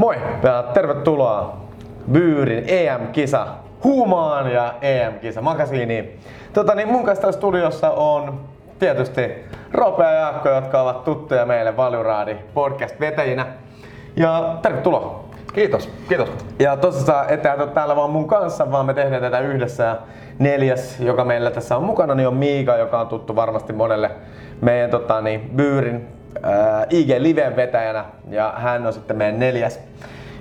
Moi ja tervetuloa Byyrin EM-kisa Huumaan ja EM-kisa magasiiniin. Tota, niin mun kanssa studiossa on tietysti Rope ja Jaakko, jotka ovat tuttuja meille Valjuraadi podcast-vetäjinä. Ja tervetuloa. Kiitos, kiitos. Ja tosissaan ette ole täällä vaan mun kanssa, vaan me tehdään tätä yhdessä. Ja neljäs, joka meillä tässä on mukana, niin on Miika, joka on tuttu varmasti monelle meidän tota, niin, Byyrin äh, IG Liven vetäjänä. Ja hän on sitten meidän neljäs.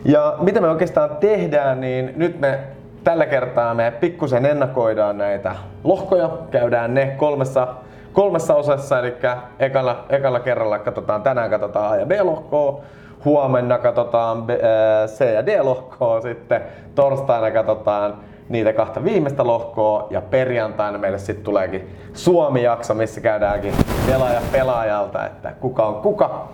Ja mitä me oikeastaan tehdään, niin nyt me tällä kertaa me pikkusen ennakoidaan näitä lohkoja. Käydään ne kolmessa, kolmessa osassa, eli ekalla, ekalla kerralla katsotaan, tänään katsotaan A ja B-lohkoa, huomenna katsotaan B, äh, C ja D-lohkoa, sitten torstaina katsotaan niitä kahta viimeistä lohkoa ja perjantaina meille sitten tuleekin Suomi-jakso, missä käydäänkin pelaaja pelaajalta, että kuka on kuka.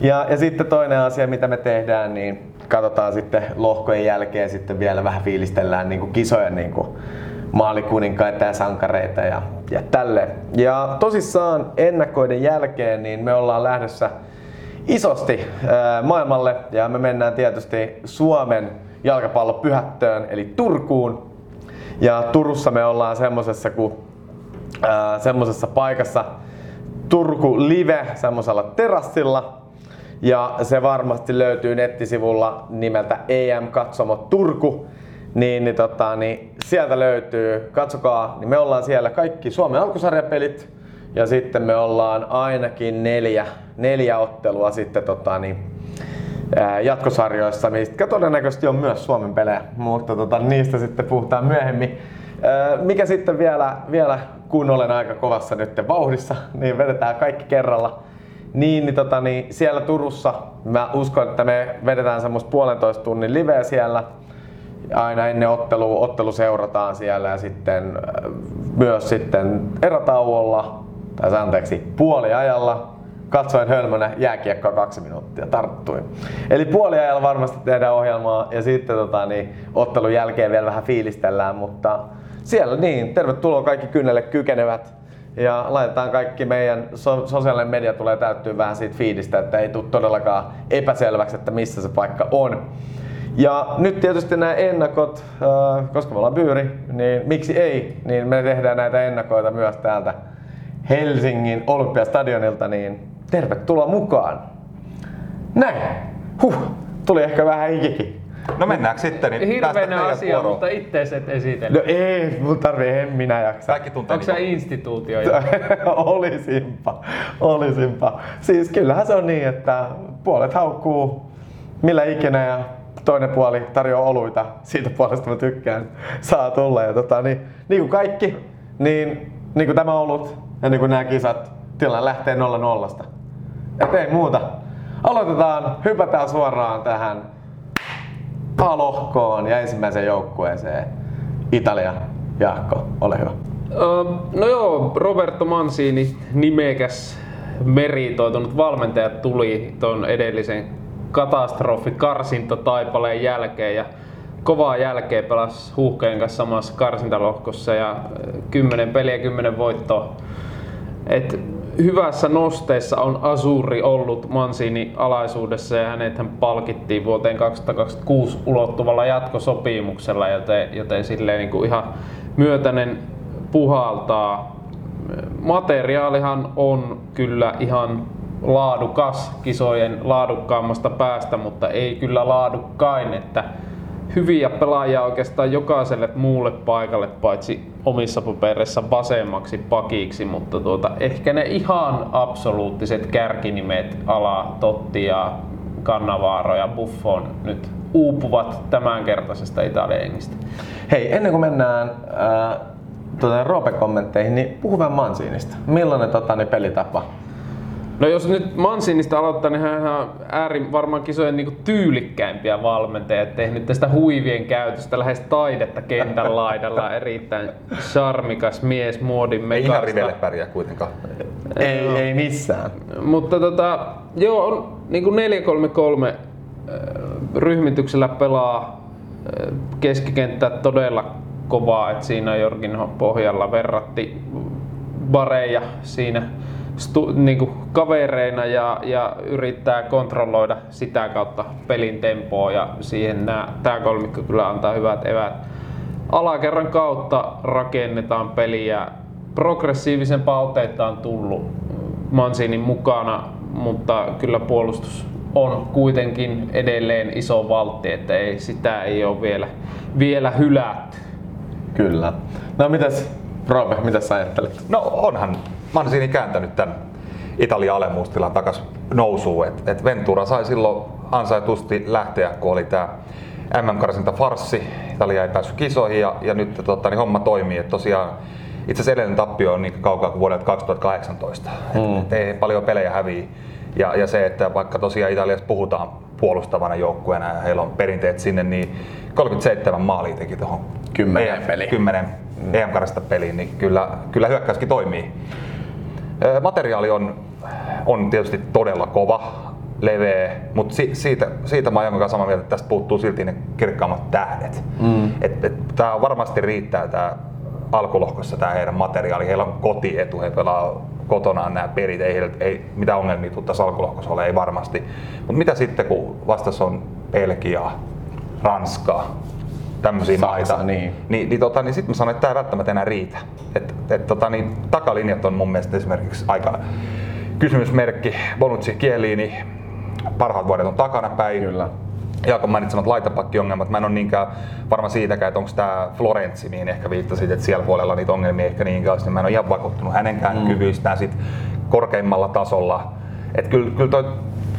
Ja, ja sitten toinen asia, mitä me tehdään, niin katsotaan sitten lohkojen jälkeen sitten vielä vähän fiilistellään niin kuin kisojen niin kuin maalikuninkaita ja sankareita ja, ja tälle. Ja tosissaan ennakoiden jälkeen niin me ollaan lähdössä isosti ää, maailmalle ja me mennään tietysti Suomen jalkapallopyhättöön eli Turkuun. Ja Turussa me ollaan semmosessa, ku, ää, semmosessa paikassa Turku Live semmoisella terassilla. Ja se varmasti löytyy nettisivulla nimeltä EM Katsomo Turku. Niin, niin, tota, niin sieltä löytyy, katsokaa, niin me ollaan siellä kaikki Suomen alkusarjapelit ja sitten me ollaan ainakin neljä, neljä ottelua sitten tota, niin, jatkosarjoissa, mistä todennäköisesti on myös Suomen pelejä, mutta tota, niistä sitten puhutaan myöhemmin. Mikä sitten vielä, vielä, kun olen aika kovassa nyt vauhdissa, niin vedetään kaikki kerralla. Niin, niin, tota, niin siellä Turussa mä uskon, että me vedetään semmoista puolentoista tunnin liveä siellä. Aina ennen ottelua, ottelu seurataan siellä ja sitten myös sitten erätauolla, tai anteeksi, puoliajalla katsoin hölmönä jääkiekkoa kaksi minuuttia, tarttuin. Eli puoliajalla varmasti tehdään ohjelmaa ja sitten tota, niin, ottelun jälkeen vielä vähän fiilistellään, mutta siellä niin, tervetuloa kaikki kynnelle kykenevät ja laitetaan kaikki meidän so- sosiaalinen media tulee täyttyä vähän siitä fiidistä, että ei tule todellakaan epäselväksi, että missä se paikka on. Ja nyt tietysti nämä ennakot, äh, koska me ollaan byyri, niin miksi ei, niin me tehdään näitä ennakoita myös täältä Helsingin Olympiastadionilta, niin tervetuloa mukaan. Näin. Huh, tuli ehkä vähän hikikin. No mennäänkö sitten, niin Hirveänä asia, vuoroon. mutta itse et esitellä. No ei, mun tarvii, en minä jaksa. Kaikki tuntee Onko niin instituutio? olisinpa, olisinpa. Siis kyllähän se on niin, että puolet haukkuu millä ikinä ja toinen puoli tarjoaa oluita. Siitä puolesta mä tykkään. Saa tulla. Ja tota, niin, niin kuin kaikki, niin, niin kuin tämä olut ja niin kuin nämä kisat, tilanne lähtee 0-0. Et ei muuta. Aloitetaan, hypätään suoraan tähän A-lohkoon ja ensimmäiseen joukkueeseen. Italia, Jaakko, ole hyvä. Ö, No joo, Roberto Mancini, nimekäs meritoitunut valmentaja tuli tuon edellisen katastrofi karsinta taipaleen jälkeen ja kovaa jälkeen pelasi Huuhkeen kanssa samassa karsintalohkossa ja ö, 10 peliä 10 voittoa. Et hyvässä nosteessa on Azuri ollut Mancini alaisuudessa ja hänet hän palkittiin vuoteen 2026 ulottuvalla jatkosopimuksella, joten, joten silleen niin kuin ihan myötäinen puhaltaa. Materiaalihan on kyllä ihan laadukas kisojen laadukkaammasta päästä, mutta ei kyllä laadukkain, että hyviä pelaajia oikeastaan jokaiselle muulle paikalle, paitsi omissa papereissa vasemmaksi pakiksi, mutta tuota, ehkä ne ihan absoluuttiset kärkinimet ala Totti ja Cannavaro ja Buffon nyt uupuvat tämänkertaisesta Italian jengistä. Hei, ennen kuin mennään äh, tuota, Roope-kommentteihin, niin puhu vähän Mansiinista. Millainen tota, niin pelitapa? No jos nyt Mansinista aloittaa, niin hän on äärin varmaan kisojen niinku tyylikkäimpiä valmentajia. Tehnyt tästä huivien käytöstä lähes taidetta kentän laidalla. Erittäin charmikas mies muodin Ei mekasta. ihan rivelle pärjää kuitenkaan. Ei, ei missään. Mutta tota, joo, on niinku 4-3-3 äh, ryhmityksellä pelaa äh, keskikenttä todella kovaa, että siinä on Jorginho pohjalla verratti Bareja siinä stu, niin kuin kavereina ja, ja yrittää kontrolloida sitä kautta pelin tempoa ja siihen tämä kolmikko kyllä antaa hyvät evät. Alakerran kautta rakennetaan peliä. Progressiivisempaa otetta on tullut Mansinin mukana, mutta kyllä puolustus on kuitenkin edelleen iso valtti, että ei, sitä ei ole vielä, vielä hylätty. Kyllä. No mitäs Roope, mitä sä ajattelet? No onhan Mansini kääntänyt tämän Italian alemmuustilan takas nousuun. Et, et Ventura sai silloin ansaitusti lähteä, kun oli tämä MM-karsinta farssi. Italia ei päässyt kisoihin ja, ja nyt tota, niin homma toimii. Et tosiaan itse asiassa edellinen tappio on niin kaukaa kuin vuodelta 2018. Mm. Et, et ei paljon pelejä häviä. Ja, ja se, että vaikka tosiaan Italiassa puhutaan puolustavana joukkueena ja heillä on perinteet sinne, niin 37 maalia teki tuohon Kymmenen peliin. 10 mm. em peliin, niin kyllä, kyllä hyökkäyskin toimii. Materiaali on, on tietysti todella kova, leveä, mutta si, siitä, siitä mä oon samaa mieltä, että tästä puuttuu silti ne kirkkaammat tähdet. Mm. Et, et, tää varmasti riittää tää alkulohkossa tämä heidän materiaali. Heillä on kotietu, he pelaa kotonaan nämä pelit, ei, ei mitään ongelmia tule tässä alkulohkossa ole, ei varmasti. Mutta mitä sitten, kun vastassa on Belgia, Ranska, tämmöisiä maita, niin. niin, niin, tota, niin sitten mä sanoin, että tämä ei välttämättä enää riitä. Et, et, tota, niin, takalinjat on mun mielestä esimerkiksi aika kysymysmerkki. Bonucci Chiellini, parhaat vuodet on takana päin. Kyllä. Jaakon mainitsemat laitapakkiongelmat. Mä en ole niinkään varma siitäkään, että onko tämä Florenssi, mihin ehkä viittasit, että siellä puolella niitä ongelmia ehkä niinkään Mä en ole ihan vakuuttunut hänenkään mm. kyvyistään sit korkeimmalla tasolla. Että kyllä, kyllä toi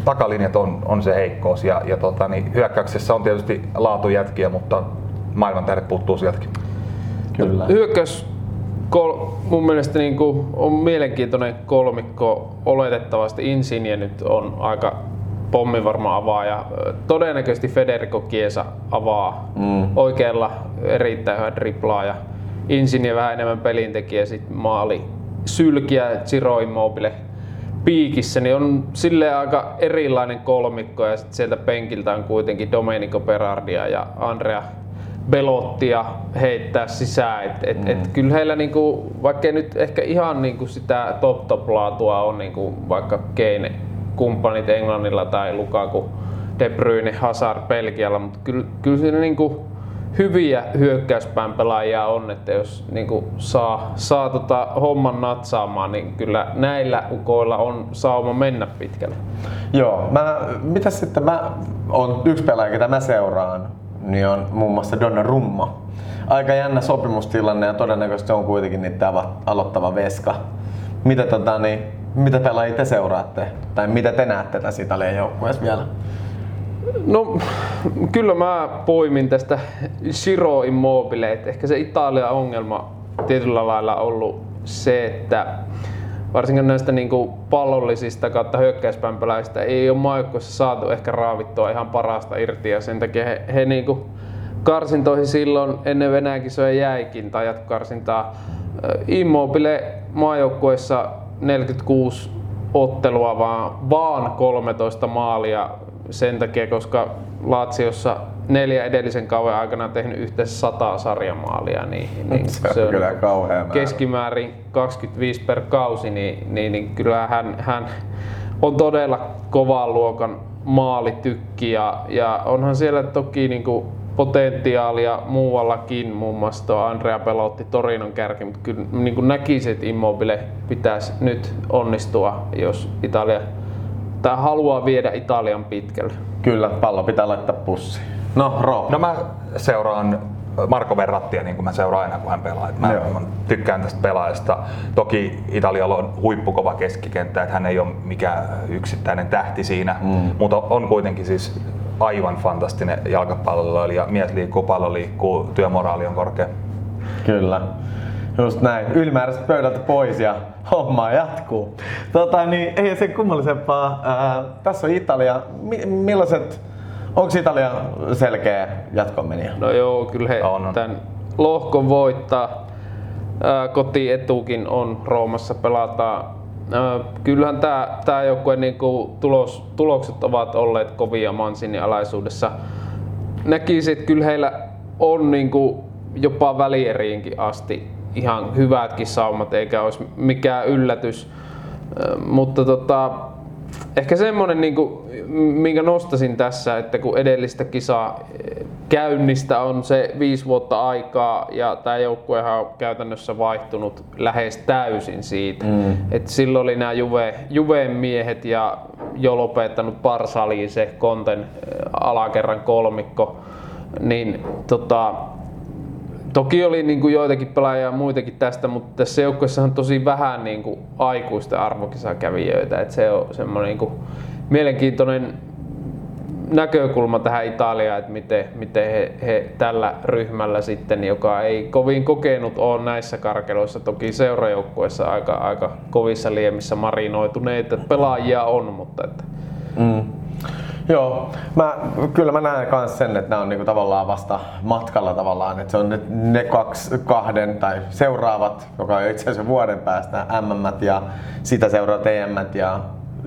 takalinjat on, on se heikkous ja, ja tota, niin hyökkäyksessä on tietysti laatujätkiä, mutta maailman tähdet puuttuu sieltäkin. Kyllä. Hyökkäys kol, mun mielestä niin kuin on mielenkiintoinen kolmikko. Oletettavasti Insigne nyt on aika pommi varma avaaja. Todennäköisesti Federico Chiesa avaa mm. oikealla erittäin hyvä driplaaja. Insigne vähän enemmän pelintekijä, sitten maali sylkiä Ciro Immobile piikissä, niin on sille aika erilainen kolmikko ja sit sieltä penkiltä on kuitenkin Domenico Berardia ja Andrea Belottia heittää sisään. Et, et, mm. et kyllä heillä niinku, vaikka nyt ehkä ihan niinku sitä top top laatua on niinku vaikka Kane kumppanit Englannilla tai Lukaku, De Bruyne, Hazard Belgialla, mutta kyllä, kyllä siinä niinku hyviä hyökkäyspään pelaajia on, että jos niinku saa, saa tota homman natsaamaan, niin kyllä näillä ukoilla on sauma mennä pitkälle. Joo, mä, mitä sitten mä on yksi pelaaja, ketä mä seuraan, niin on muun muassa Rumma. Aika jännä sopimustilanne ja todennäköisesti on kuitenkin niitä aloittava veska. Mitä, tota, niin, mitä pelaajia te seuraatte? Tai mitä te näette tässä Italian joukkueessa vielä? No kyllä mä poimin tästä Shiro Immobile, ehkä se Italian ongelma tietyllä lailla ollut se, että varsinkin näistä niin kuin pallollisista kautta hyökkäyspämpöläistä ei ole maajoukkueessa saatu ehkä raavittua ihan parasta irti ja sen takia he, he niin kuin karsintoihin silloin ennen Venäjän kisoja jäikin tai jatkokarsintaa. Immobile maajoukkueessa 46 ottelua, vaan, vaan 13 maalia sen takia, koska Laatsiossa neljä edellisen kauden aikana tehnyt yhteensä 100 sarjamaalia, niin, niin se, se on kyllä niin kauhea keskimäärin 25 per kausi, niin, niin, niin kyllä hän, hän on todella kovan luokan maalitykki ja, ja onhan siellä toki niin kuin potentiaalia muuallakin, muun muassa tuo Andrea Pelotti Torinon kärki, mutta kyllä niin kuin näkisin, että Immobile pitäisi nyt onnistua, jos Italia tai haluaa viedä Italian pitkälle. Kyllä, pallo pitää laittaa pussiin. No, Rob. No mä seuraan Marco Verrattia niin kuin mä seuraan aina kun hän pelaa. mä, mä tykkään tästä pelaajasta. Toki Italialla on huippukova keskikenttä, että hän ei ole mikään yksittäinen tähti siinä, mm. mutta on kuitenkin siis aivan fantastinen jalkapalloilija. Mies liikkuu, pallo liikkuu, työmoraali on korkea. Kyllä. Just näin. Ylimääräiset pöydältä pois ja homma jatkuu. Tota, niin, ei se kummallisempaa. Ää, tässä on Italia. Mi- millaiset, onko Italia selkeä jatkomenija? No joo, kyllä he on, on. tämän lohkon voittaa. Kotietukin on Roomassa pelataan. Kyllähän tämä tää joukkue niinku tulos, tulokset ovat olleet kovia Mansinin alaisuudessa. Näkisin, että kyllä heillä on niinku jopa välieriinkin asti ihan hyvätkin saumat, eikä olisi mikään yllätys. Mutta tota, ehkä semmonen, niin kuin, minkä nostasin tässä, että kun edellistä kisaa käynnistä on se viisi vuotta aikaa ja tämä joukkuehan on käytännössä vaihtunut lähes täysin siitä. Mm. Et silloin oli nämä Juve, Juveen miehet ja jo lopettanut Parsaliin se Konten alakerran kolmikko. Niin tota, Toki oli niin kuin joitakin pelaajia ja muitakin tästä, mutta tässä joukkueessa on tosi vähän niin kuin aikuisten arvokisakävijöitä. Et se on semmoinen niin kuin mielenkiintoinen näkökulma tähän Italiaan, että miten, miten he, he, tällä ryhmällä sitten, joka ei kovin kokenut ole näissä karkeloissa, toki seurajoukkueessa aika, aika kovissa liemissä marinoituneita pelaajia on, mutta että... Mm. Joo, mä, kyllä mä näen myös sen, että nämä on niinku tavallaan vasta matkalla tavallaan, että se on ne, ne kaksi, kahden tai seuraavat, joka on itse asiassa vuoden päästä MM ja sitä seuraa EM ja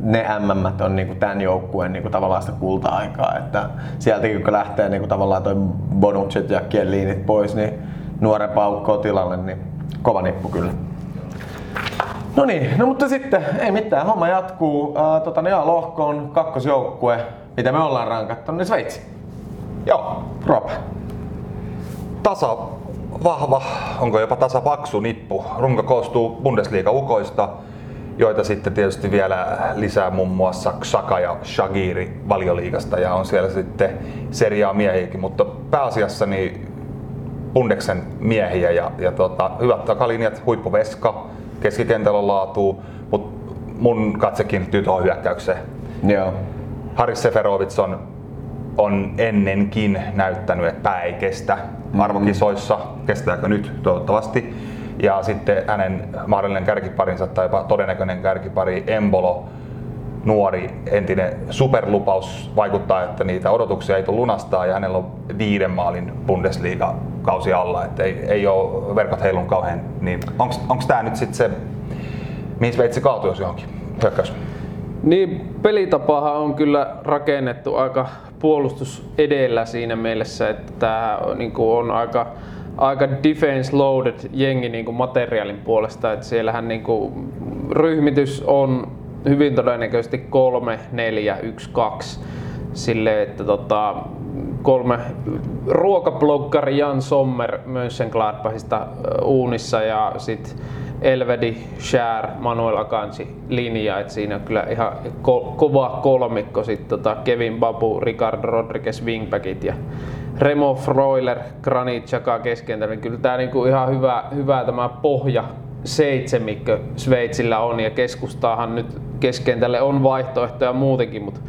ne MM on niinku tämän joukkueen niinku tavallaan sitä kulta-aikaa, että sieltäkin kun lähtee niinku tavallaan toi Bonucci ja Kieliinit pois, niin nuoren paukkoo tilalle, niin kova nippu kyllä. No niin, no mutta sitten ei mitään, homma jatkuu. Äh, tota, niin lohkoon kakkosjoukkue, mitä me ollaan rankattu, niin Sveitsi. Joo. Rob. Tasa vahva, onko jopa tasa paksu nippu. Runko koostuu Bundesliga-ukoista, joita sitten tietysti vielä lisää muun muassa Xhaka ja Shagiri valioliigasta ja on siellä sitten seriaa miehiäkin, mutta pääasiassa niin Bundeksen miehiä ja, ja tota, hyvät takalinjat, huippuveska, keskikentällä on laatuu, mutta mun katse kiinnittyy tuohon hyökkäykseen. Joo. Haris Seferovic on, on ennenkin näyttänyt, että pää ei kestä arvokisoissa. Kestääkö nyt? Toivottavasti. Ja sitten hänen mahdollinen kärkiparinsa tai jopa todennäköinen kärkipari Embolo, nuori entinen superlupaus vaikuttaa, että niitä odotuksia ei tule lunastaa ja hänellä on viiden maalin Bundesliga-kausi alla, että ei, ei ole verkot heilun kauhean. Niin onko tämä nyt sitten se, mihin Sveitsi kaatui jos johonkin hyökkäys? Niin, pelitapahan on kyllä rakennettu aika puolustus edellä siinä mielessä, että niin on aika, aika defense loaded jengi niin kuin materiaalin puolesta. Että siellähän niin kuin ryhmitys on hyvin todennäköisesti 3, 4, 1, 2. Sille, että tota, kolme ruokabloggari Jan Sommer Mönchengladbachista uunissa ja sitten Elvedi, Shär, Manuel Akanji linja, että siinä on kyllä ihan ko- kova kolmikko sitten tota Kevin Babu, Ricardo Rodriguez wingbackit ja Remo Freuler, Granit Xhaka keskentällä, niin kyllä tämä niinku ihan hyvä, hyvä tämä pohja seitsemikkö Sveitsillä on ja keskustaahan nyt keskentälle on vaihtoehtoja muutenkin, mutta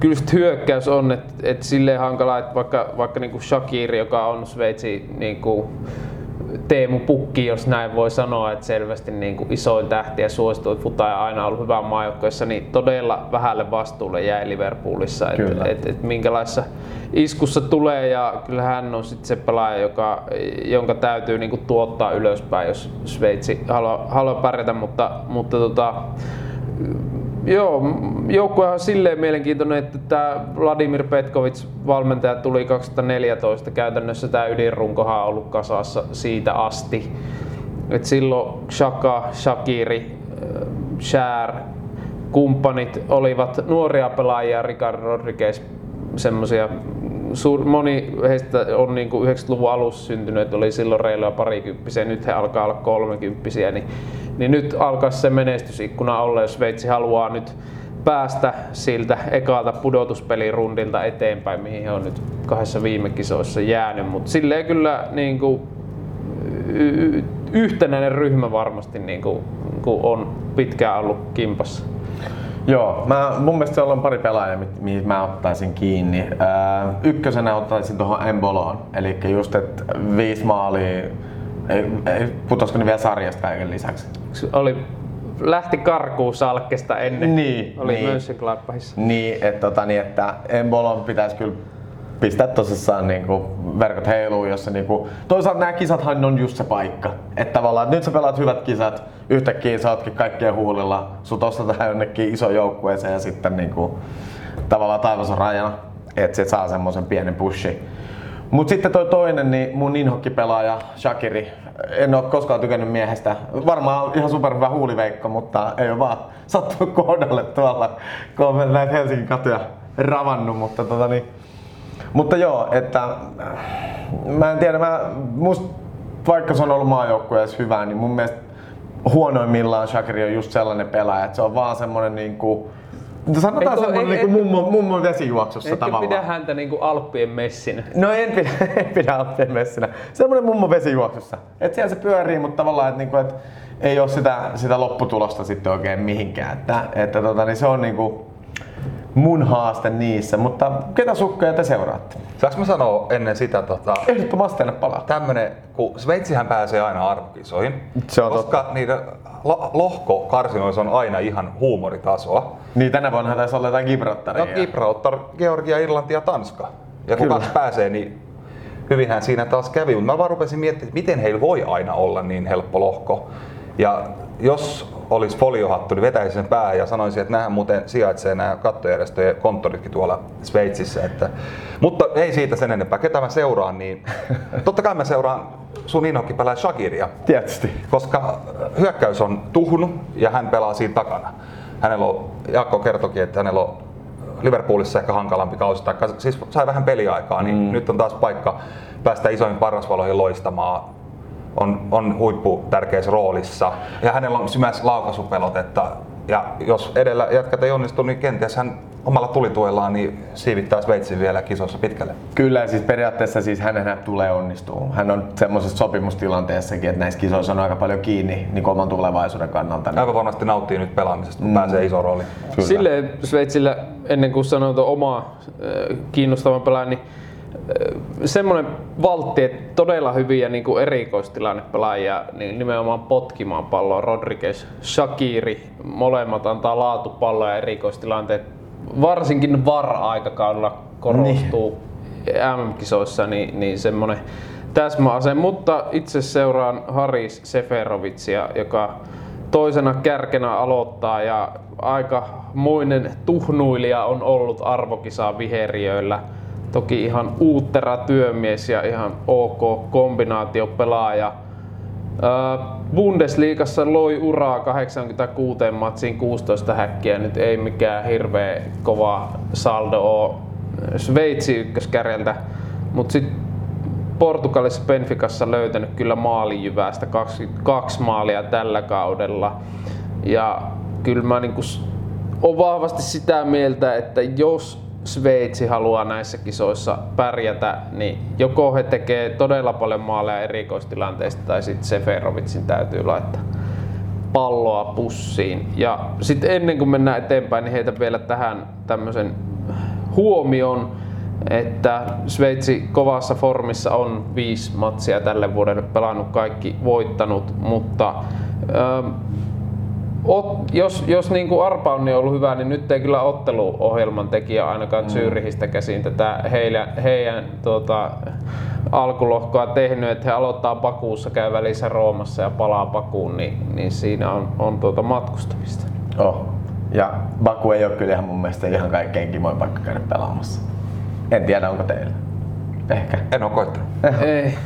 kyllä hyökkäys on, että et silleen hankala, että vaikka, vaikka niinku Shakiri, joka on Sveitsi niinku, Teemu Pukki, jos näin voi sanoa, että selvästi niin kuin isoin tähti ja suosituin futaja aina ollut hyvän maajoukkoissa, niin todella vähälle vastuulle jäi Liverpoolissa, että et, et, minkälaisessa iskussa tulee ja kyllä hän on sitten se pelaaja, joka, jonka täytyy niin kuin tuottaa ylöspäin, jos Sveitsi haluaa, haluaa pärjätä, mutta, mutta tota, Joo, joukkue on silleen mielenkiintoinen, että tämä Vladimir Petkovic valmentaja tuli 2014. Käytännössä tämä ydinrunkohan on ollut kasassa siitä asti. Et silloin Shaka, Shakiri, äh, Shär, kumppanit olivat nuoria pelaajia, Ricardo Rodriguez, semmoisia moni heistä on niin kuin 90-luvun alussa syntynyt, oli silloin reiluja parikymppisiä, nyt he alkaa olla kolmekymppisiä, niin niin nyt alkaa se menestysikkuna olla, jos Sveitsi haluaa nyt päästä siltä ekalta pudotuspelirundilta eteenpäin, mihin he on nyt kahdessa viime kisoissa jäänyt. Mutta silleen kyllä niin kuin, yhtenäinen ryhmä varmasti niin kuin, kun on pitkään ollut kimpassa. Joo, mä, mun mielestä siellä on pari pelaajaa, mihin mä ottaisin kiinni. Ää, ykkösenä ottaisin tuohon Emboloon, eli just, että viisi maalia ei, ei, putosko ne vielä sarjasta kaiken lisäksi? Oli lähti karkuun Salkkesta ennen. Niin, oli niin, Mönchengladbachissa. Niin, että, tota, niin, että Embolon pitäisi kyllä pistää tosissaan niin kuin, verkot heiluu, jossa niin kuin, toisaalta nämä kisathan on just se paikka. Että tavallaan että nyt sä pelaat hyvät kisat, yhtäkkiä sä ootkin kaikkien huulilla, sut ostetaan jonnekin iso joukkueeseen ja sitten niin kuin, tavallaan taivas on rajana, että se saa semmoisen pienen pushi. Mutta sitten toi toinen, niin mun inhokkipelaaja Shakiri, en ole koskaan tykännyt miehestä. Varmaan ihan super hyvä huuliveikko, mutta ei ole vaan sattunut kohdalle tuolla, kun on näitä Helsingin katuja ravannut. Mutta, tota niin, mutta joo, että äh, mä en tiedä, mä, must, vaikka se on ollut maajoukkueessa hyvä, niin mun mielestä huonoimmillaan Shakiri on just sellainen pelaaja, että se on vaan semmonen niinku, Sanotaan Eikö- semmonen ei- niinku ei- mummo, mummon vesijuoksussa Etkö tavallaan. pidä häntä niinku Alppien messinä? No en pidä, en pidä Alppien messinä. Semmoinen mummo vesijuoksussa. Et siellä se pyörii, mutta tavallaan et niinku, et ei ole sitä, sitä lopputulosta sitten oikein mihinkään. Että, että tota, niin se on niinku mun haaste niissä. Mutta ketä sukkeja te seuraatte? Saanko mä sanoa ennen sitä, tota, Ehdottomasti tänne palaa. tämmönen, kun Sveitsihän pääsee aina arvokisoihin, Se on koska niiden lo- lohkokarsinoissa on aina ihan huumoritasoa. Niin tänä vuonna taisi olla jotain Gibraltaria. No Gibraltar, Georgia, Irlanti ja Tanska. Ja kun kaksi pääsee, niin hyvinhän siinä taas kävi. Mutta mä vaan rupesin miettimään, miten heillä voi aina olla niin helppo lohko. Ja jos olisi foliohattu, niin vetäisin sen päähän ja sanoisin, että nämähän muuten sijaitsee nämä kattojärjestöjen konttoritkin tuolla Sveitsissä. Että, mutta ei siitä sen enempää. Ketä mä seuraan, niin totta kai mä seuraan sun inhokkipelaaja Shakiria Tietysti. koska hyökkäys on tuhunut ja hän pelaa siinä takana. Hänellä on, Jaakko kertokin, että hänellä on Liverpoolissa ehkä hankalampi kausi, tai siis sai vähän peliaikaa, niin mm. nyt on taas paikka päästä isoihin parrasvaloihin loistamaan. On, on huippu tärkeässä roolissa ja hänellä on symäs laukaisupelotetta. Ja jos edellä jätkät ei onnistu, niin kenties hän omalla tulituellaan niin siivittää Sveitsin vielä kisoissa pitkälle. Kyllä, ja siis periaatteessa siis hänenhän tulee onnistua. Hän on semmoisessa sopimustilanteessakin, että näissä kisoissa on aika paljon kiinni niin oman tulevaisuuden kannalta. Niin Aivan varmasti nauttii nyt pelaamisesta, kun mm. pääsee iso rooli. Kyllä. Silleen Sveitsillä, ennen kuin sanoin tuon omaa äh, kiinnostavan pelaajan, niin semmoinen valtti, että todella hyviä niin kuin erikoistilannepelaajia niin nimenomaan potkimaan palloa. Rodriguez, Shakiri, molemmat antaa laatupalloja ja erikoistilanteet. Varsinkin VAR-aikakaudella korostuu MM-kisoissa niin, niin semmoinen täsmäase. Mutta itse seuraan Haris Seferovitsia, joka toisena kärkenä aloittaa ja aika muinen tuhnuilija on ollut arvokisaa viheriöillä. Toki ihan uuttera työmies ja ihan ok kombinaatiopelaaja. Bundesliigassa loi uraa 86 matsiin 16 häkkiä. Nyt ei mikään hirveä kova saldo ole Sveitsi ykköskärjeltä. Mutta sitten Portugalissa Benficassa löytänyt kyllä maalijyvästä 22 maalia tällä kaudella. Ja kyllä mä niinku on vahvasti sitä mieltä, että jos Sveitsi haluaa näissä kisoissa pärjätä, niin joko he tekee todella paljon maaleja erikoistilanteista tai sitten Seferovitsin täytyy laittaa palloa pussiin. Ja sitten ennen kuin mennään eteenpäin, niin heitä vielä tähän tämmöisen huomion, että Sveitsi kovassa formissa on viisi matsia tälle vuodelle pelannut, kaikki voittanut, mutta ähm, ot, jos, jos niin kuin arpaonni on ollut hyvä, niin nyt ei kyllä otteluohjelman tekijä ainakaan Zyrihistä käsin tätä heillä, heidän tuota, alkulohkoa tehnyt, että he aloittaa Bakuussa, käy välissä Roomassa ja palaa Bakuun, niin, niin siinä on, on tuota matkustamista. Oh. Ja Baku ei ole kyllä ihan mun mielestä ihan kaikkein kimoin paikka käydä pelaamassa. En tiedä onko teillä. Ehkä. En ole koittanut. Ei.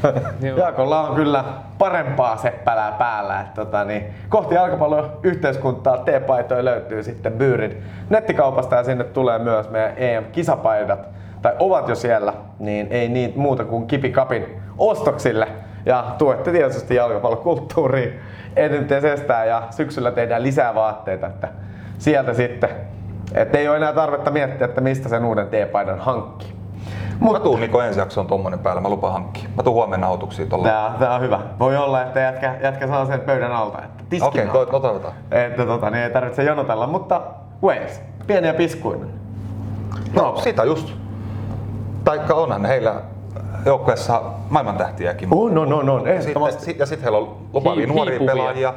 Jaakolla on kyllä parempaa seppälää päällä. Että tota, niin, kohti jalkapallon yhteiskuntaa T-paitoja löytyy sitten Byyrin nettikaupasta ja sinne tulee myös meidän EM-kisapaidat. Tai ovat jo siellä, niin ei niitä muuta kuin kipikapin ostoksille. Ja tuette tietysti jalkapallokulttuuriin entisestään ja syksyllä tehdään lisää vaatteita, että sieltä sitten. Että ei ole enää tarvetta miettiä, että mistä sen uuden T-paidan hankkii. Mä tuun Niko ensi jaksoon tommonen päällä, mä lupaan hankkia. Mä tuun huomenna nauhoituksia tolla. Tää, tää on hyvä. Voi olla, että jätkä, jätkä saa sen pöydän alta. Että tiskin Okei, okay, to, toivotaan. Että tota, niin ei tarvitse jonotella, mutta Wales, pieni ja piskuinen. No, sitä just. Taikka onhan heillä joukkueessa maailmantähtiäkin. On, on, on, on, Ja sitten sit, ja sit heillä on lupaavia Hi- nuoria hiipuvia. pelaajia.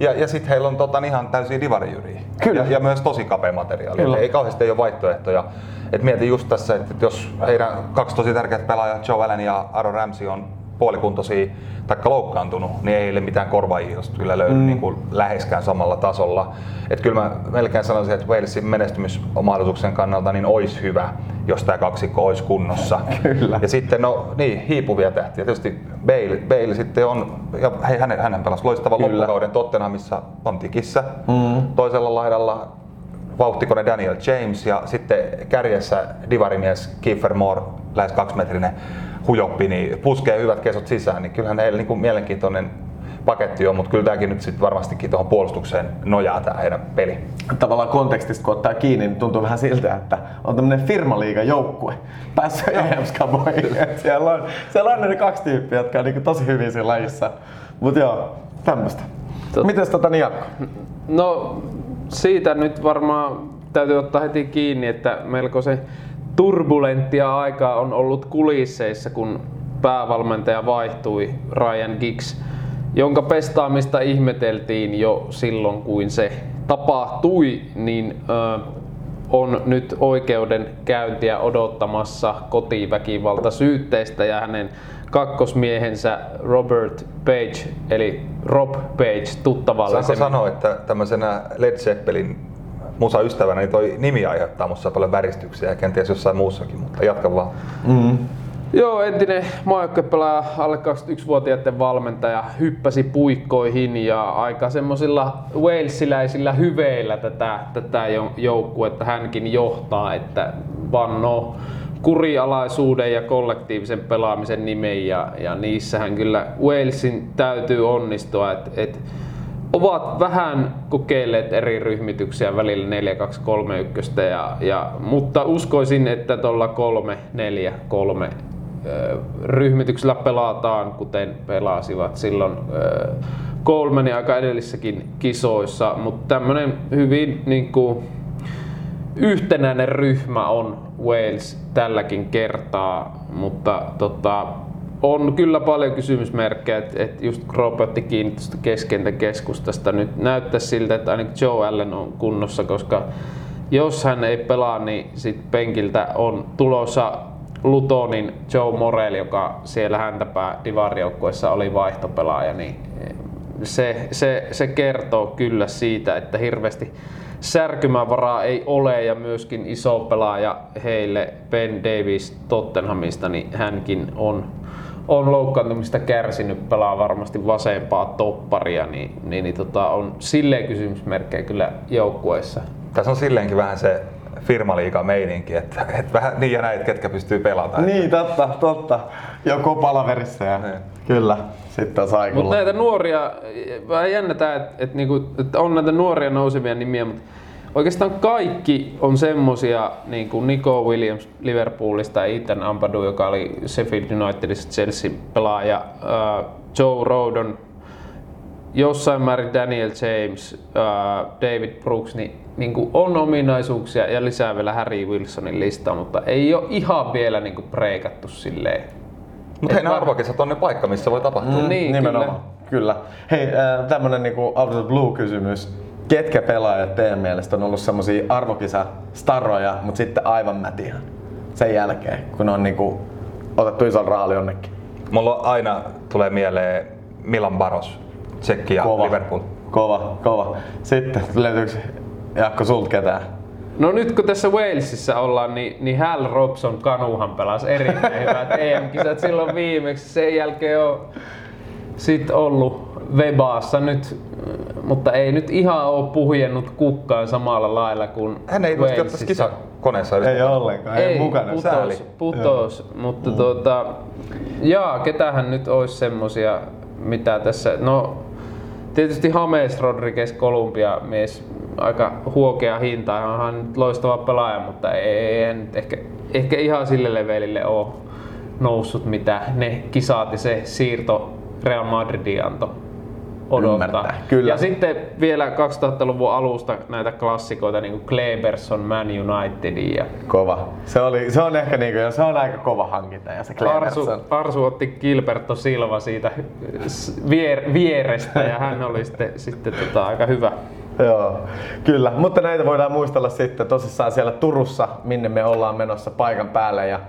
Ja, ja sitten heillä on tota, ihan täysiä divarijyriä. Kyllä. Ja, ja, myös tosi kapea materiaali. Kyllä. Ei kauheasti ei ole vaihtoehtoja. Et mietin just tässä, että jos heidän kaksi tosi tärkeät pelaajat, Joe Allen ja Aaron Ramsey on puolikuntoisia tai loukkaantunut, niin ei heille mitään korvaajia kyllä löydy mm. niin kuin läheskään samalla tasolla. Et kyllä mä melkein sanoisin, että Walesin menestymismahdollisuuksien kannalta niin olisi hyvä, jos tämä kaksikko olisi kunnossa. Kyllä. Ja sitten no niin, hiipuvia tähtiä. Tietysti Bale, Bale sitten on, ja hei, hänen, hänen pelasi loistavan Kyllä. loppukauden Tottenhamissa Pontikissä mm. toisella laidalla vauhtikone Daniel James ja sitten kärjessä divarimies Kiefer Moore, lähes kaksimetrinen hujoppi, niin puskee hyvät kesot sisään, niin kyllähän heillä niin kuin mielenkiintoinen paketti on, mutta kyllä tämäkin nyt sitten varmastikin tuohon puolustukseen nojaa tämä heidän peli. Tavallaan kontekstista kun ottaa kiinni, niin tuntuu vähän siltä, että on tämmöinen firmaliigan joukkue päässyt EMS siellä on, siellä on ne kaksi tyyppiä, jotka on niin tosi hyvin siinä lajissa. Mutta joo, tämmöistä. Tot- Mites tota niin? No siitä nyt varmaan täytyy ottaa heti kiinni, että melko se turbulenttia aikaa on ollut kulisseissa, kun päävalmentaja vaihtui Ryan Giggs, jonka pestaamista ihmeteltiin jo silloin, kuin se tapahtui, niin ö, on nyt oikeudenkäyntiä odottamassa kotiväkivalta syytteistä ja hänen kakkosmiehensä Robert Page, eli Rob Page, tuttavalle Saanko sanoa, että tämmöisenä Led Zeppelin musaystävänä, niin toi nimi aiheuttaa musta paljon väristyksiä ja kenties jossain muussakin, mutta jatka vaan. Mm. Joo, entinen maajoukkuepelaaja, alle 21-vuotiaiden valmentaja, hyppäsi puikkoihin ja aika semmoisilla walesiläisillä hyveillä tätä, tätä jo- joukkuetta hänkin johtaa, että vannoo kurialaisuuden ja kollektiivisen pelaamisen nimen ja, ja niissähän kyllä Walesin täytyy onnistua, että et, ovat vähän kokeilleet eri ryhmityksiä välillä 4 2 3 1 ja, ja, mutta uskoisin, että tuolla 3 4 3 ö, ryhmityksellä pelataan, kuten pelasivat silloin ö, Colemanin aika edellisissäkin kisoissa, mutta tämmöinen hyvin niin kuin, yhtenäinen ryhmä on Wales tälläkin kertaa, mutta tota, on kyllä paljon kysymysmerkkejä, että et just otti kiinni tuosta keskentä keskustasta. Nyt näyttää siltä, että ainakin Joe Allen on kunnossa, koska jos hän ei pelaa, niin sit penkiltä on tulossa Lutonin Joe Morel, joka siellä häntäpää divarijoukkueessa oli vaihtopelaaja, niin se, se, se kertoo kyllä siitä, että hirveästi särkymävaraa ei ole ja myöskin iso pelaaja heille Ben Davis Tottenhamista, niin hänkin on, on loukkaantumista kärsinyt, pelaa varmasti vasempaa topparia, niin, niin, niin tota, on silleen kysymysmerkkejä kyllä joukkueessa. Tässä on silleenkin vähän se firmaliiga meininki, että, että vähän niin ja näin, ketkä pystyy pelata. Niin, totta, totta. Joku palaverissa ja Niin. kyllä. Sitten on Mutta näitä nuoria, vähän jännätään, että, että, niinku, että on näitä nuoria nousevia nimiä, mutta oikeastaan kaikki on semmosia, niin kuin Nico Williams Liverpoolista, Ethan Ampadu, joka oli Sheffield Unitedissa Chelsea pelaaja, äh, Joe Rodon, jossain määrin Daniel James, äh, David Brooks, niin, niin kuin on ominaisuuksia ja lisää vielä Harry Wilsonin lista, mutta ei ole ihan vielä niin kuin preikattu silleen. Mutta hei, ne arvokisat on ne paikka, missä voi tapahtua. Mm. niin, Nimenomaan. Kyllä. Hei, äh, tämmönen niinku out of the blue kysymys. Ketkä pelaajat teidän mielestä on ollut semmosia arvokisa-starroja, mutta sitten aivan mätiä sen jälkeen, kun on niinku otettu ison raali jonnekin? Mulla on aina tulee mieleen Milan Baros, Tsekki ja Kova. Liverpool. Kova, kova. Sitten löytyykö Jaakko sulta ketään? No nyt kun tässä Walesissa ollaan, niin, niin Hal Robson kanuhan pelasi erittäin hyvät EM-kisat silloin viimeksi. Sen jälkeen on sit ollut Webaassa nyt, mutta ei nyt ihan ole puhjennut kukkaan samalla lailla kuin Hän ei ilmeisesti ole tässä kisakoneessa Ei mukana. ollenkaan, ei, mukana. Sääli. putos, putos. mutta tuota, jaa, ketähän nyt olisi semmosia, mitä tässä, no tietysti James Rodriguez Kolumbia mies, aika huokea hinta, onhan nyt loistava pelaaja, mutta ei, ei hän nyt ehkä, ehkä ihan sille levelille ole noussut, mitä ne kisat ja se siirto Real Madridiin antoi odottaa. Ymmärtää, kyllä. Ja sitten vielä 2000-luvun alusta näitä klassikoita niin kuin Kleberson, Man United ja Kova. Se, oli, se on ehkä niinku, se on aika kova hankinta ja se Arsu, Cleverson. Arsu otti Gilberto Silva siitä vier, vierestä ja hän oli sitten, sitten tota, aika hyvä. Joo, kyllä. Mutta näitä voidaan muistella sitten tosissaan siellä Turussa, minne me ollaan menossa paikan päälle ja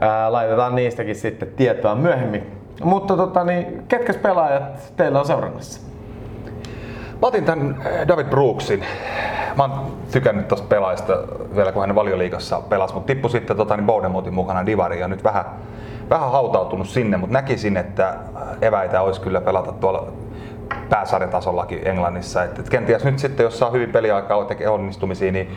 ää, laitetaan niistäkin sitten tietoa myöhemmin Mutta tota, niin, ketkäs pelaajat teillä on seurannassa? Mä otin tän äh, David Brooksin. Mä oon tykännyt tosta pelaajasta vielä kun hän valioliigassa pelasi, mutta tippui sitten tota, niin Bournemoutin mukana Divariin ja nyt vähän, vähän hautautunut sinne, mutta näkisin, että eväitä olisi kyllä pelata tuolla pääsarjatasollakin Englannissa. Et, et kenties nyt sitten, jos saa hyvin peliaikaa tekee onnistumisia, niin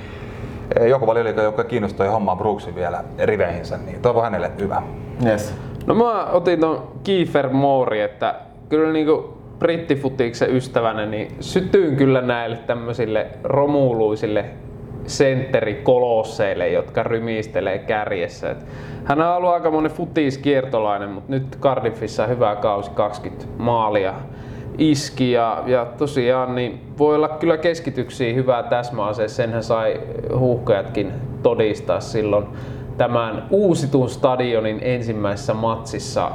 eh, joku valioliiga, joka kiinnostaa hommaa Brooksin vielä riveihinsä, niin toivon hänelle hyvä. Yes. No mä otin ton Kiefer Moori, että kyllä niinku brittifutiksen ystävänä, niin sytyyn kyllä näille tämmöisille romuluisille sentterikolosseille, jotka rymistelee kärjessä. Et hän on ollut aika monen futiskiertolainen, mutta nyt Cardiffissa hyvä kausi 20 maalia iski ja, ja tosiaan niin voi olla kyllä keskityksiä hyvää täsmäase, senhän sai huuhkajatkin todistaa silloin tämän uusitun stadionin ensimmäisessä matsissa äh,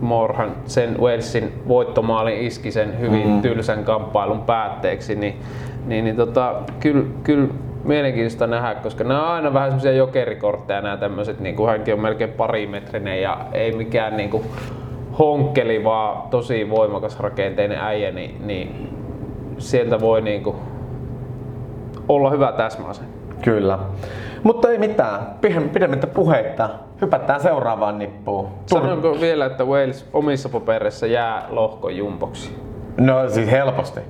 Morhan sen Walesin voittomaalin iski sen hyvin mm. tylsän kamppailun päätteeksi, niin, niin, niin tota, kyllä, kyllä mielenkiintoista nähdä, koska nämä on aina vähän semmoisia jokerikortteja nämä tämmöiset, niin kuin hänkin on melkein parimetrinen ja ei mikään niin kuin honkkeli, vaan tosi voimakas rakenteinen äijä, niin, niin sieltä voi niin kuin olla hyvä täsmäase. Kyllä. Mutta ei mitään, pidemmittä puheitta. Hypätään seuraavaan nippuun. Sanonko vielä, että Wales omissa papereissa jää lohko jumboksi? No siis helposti.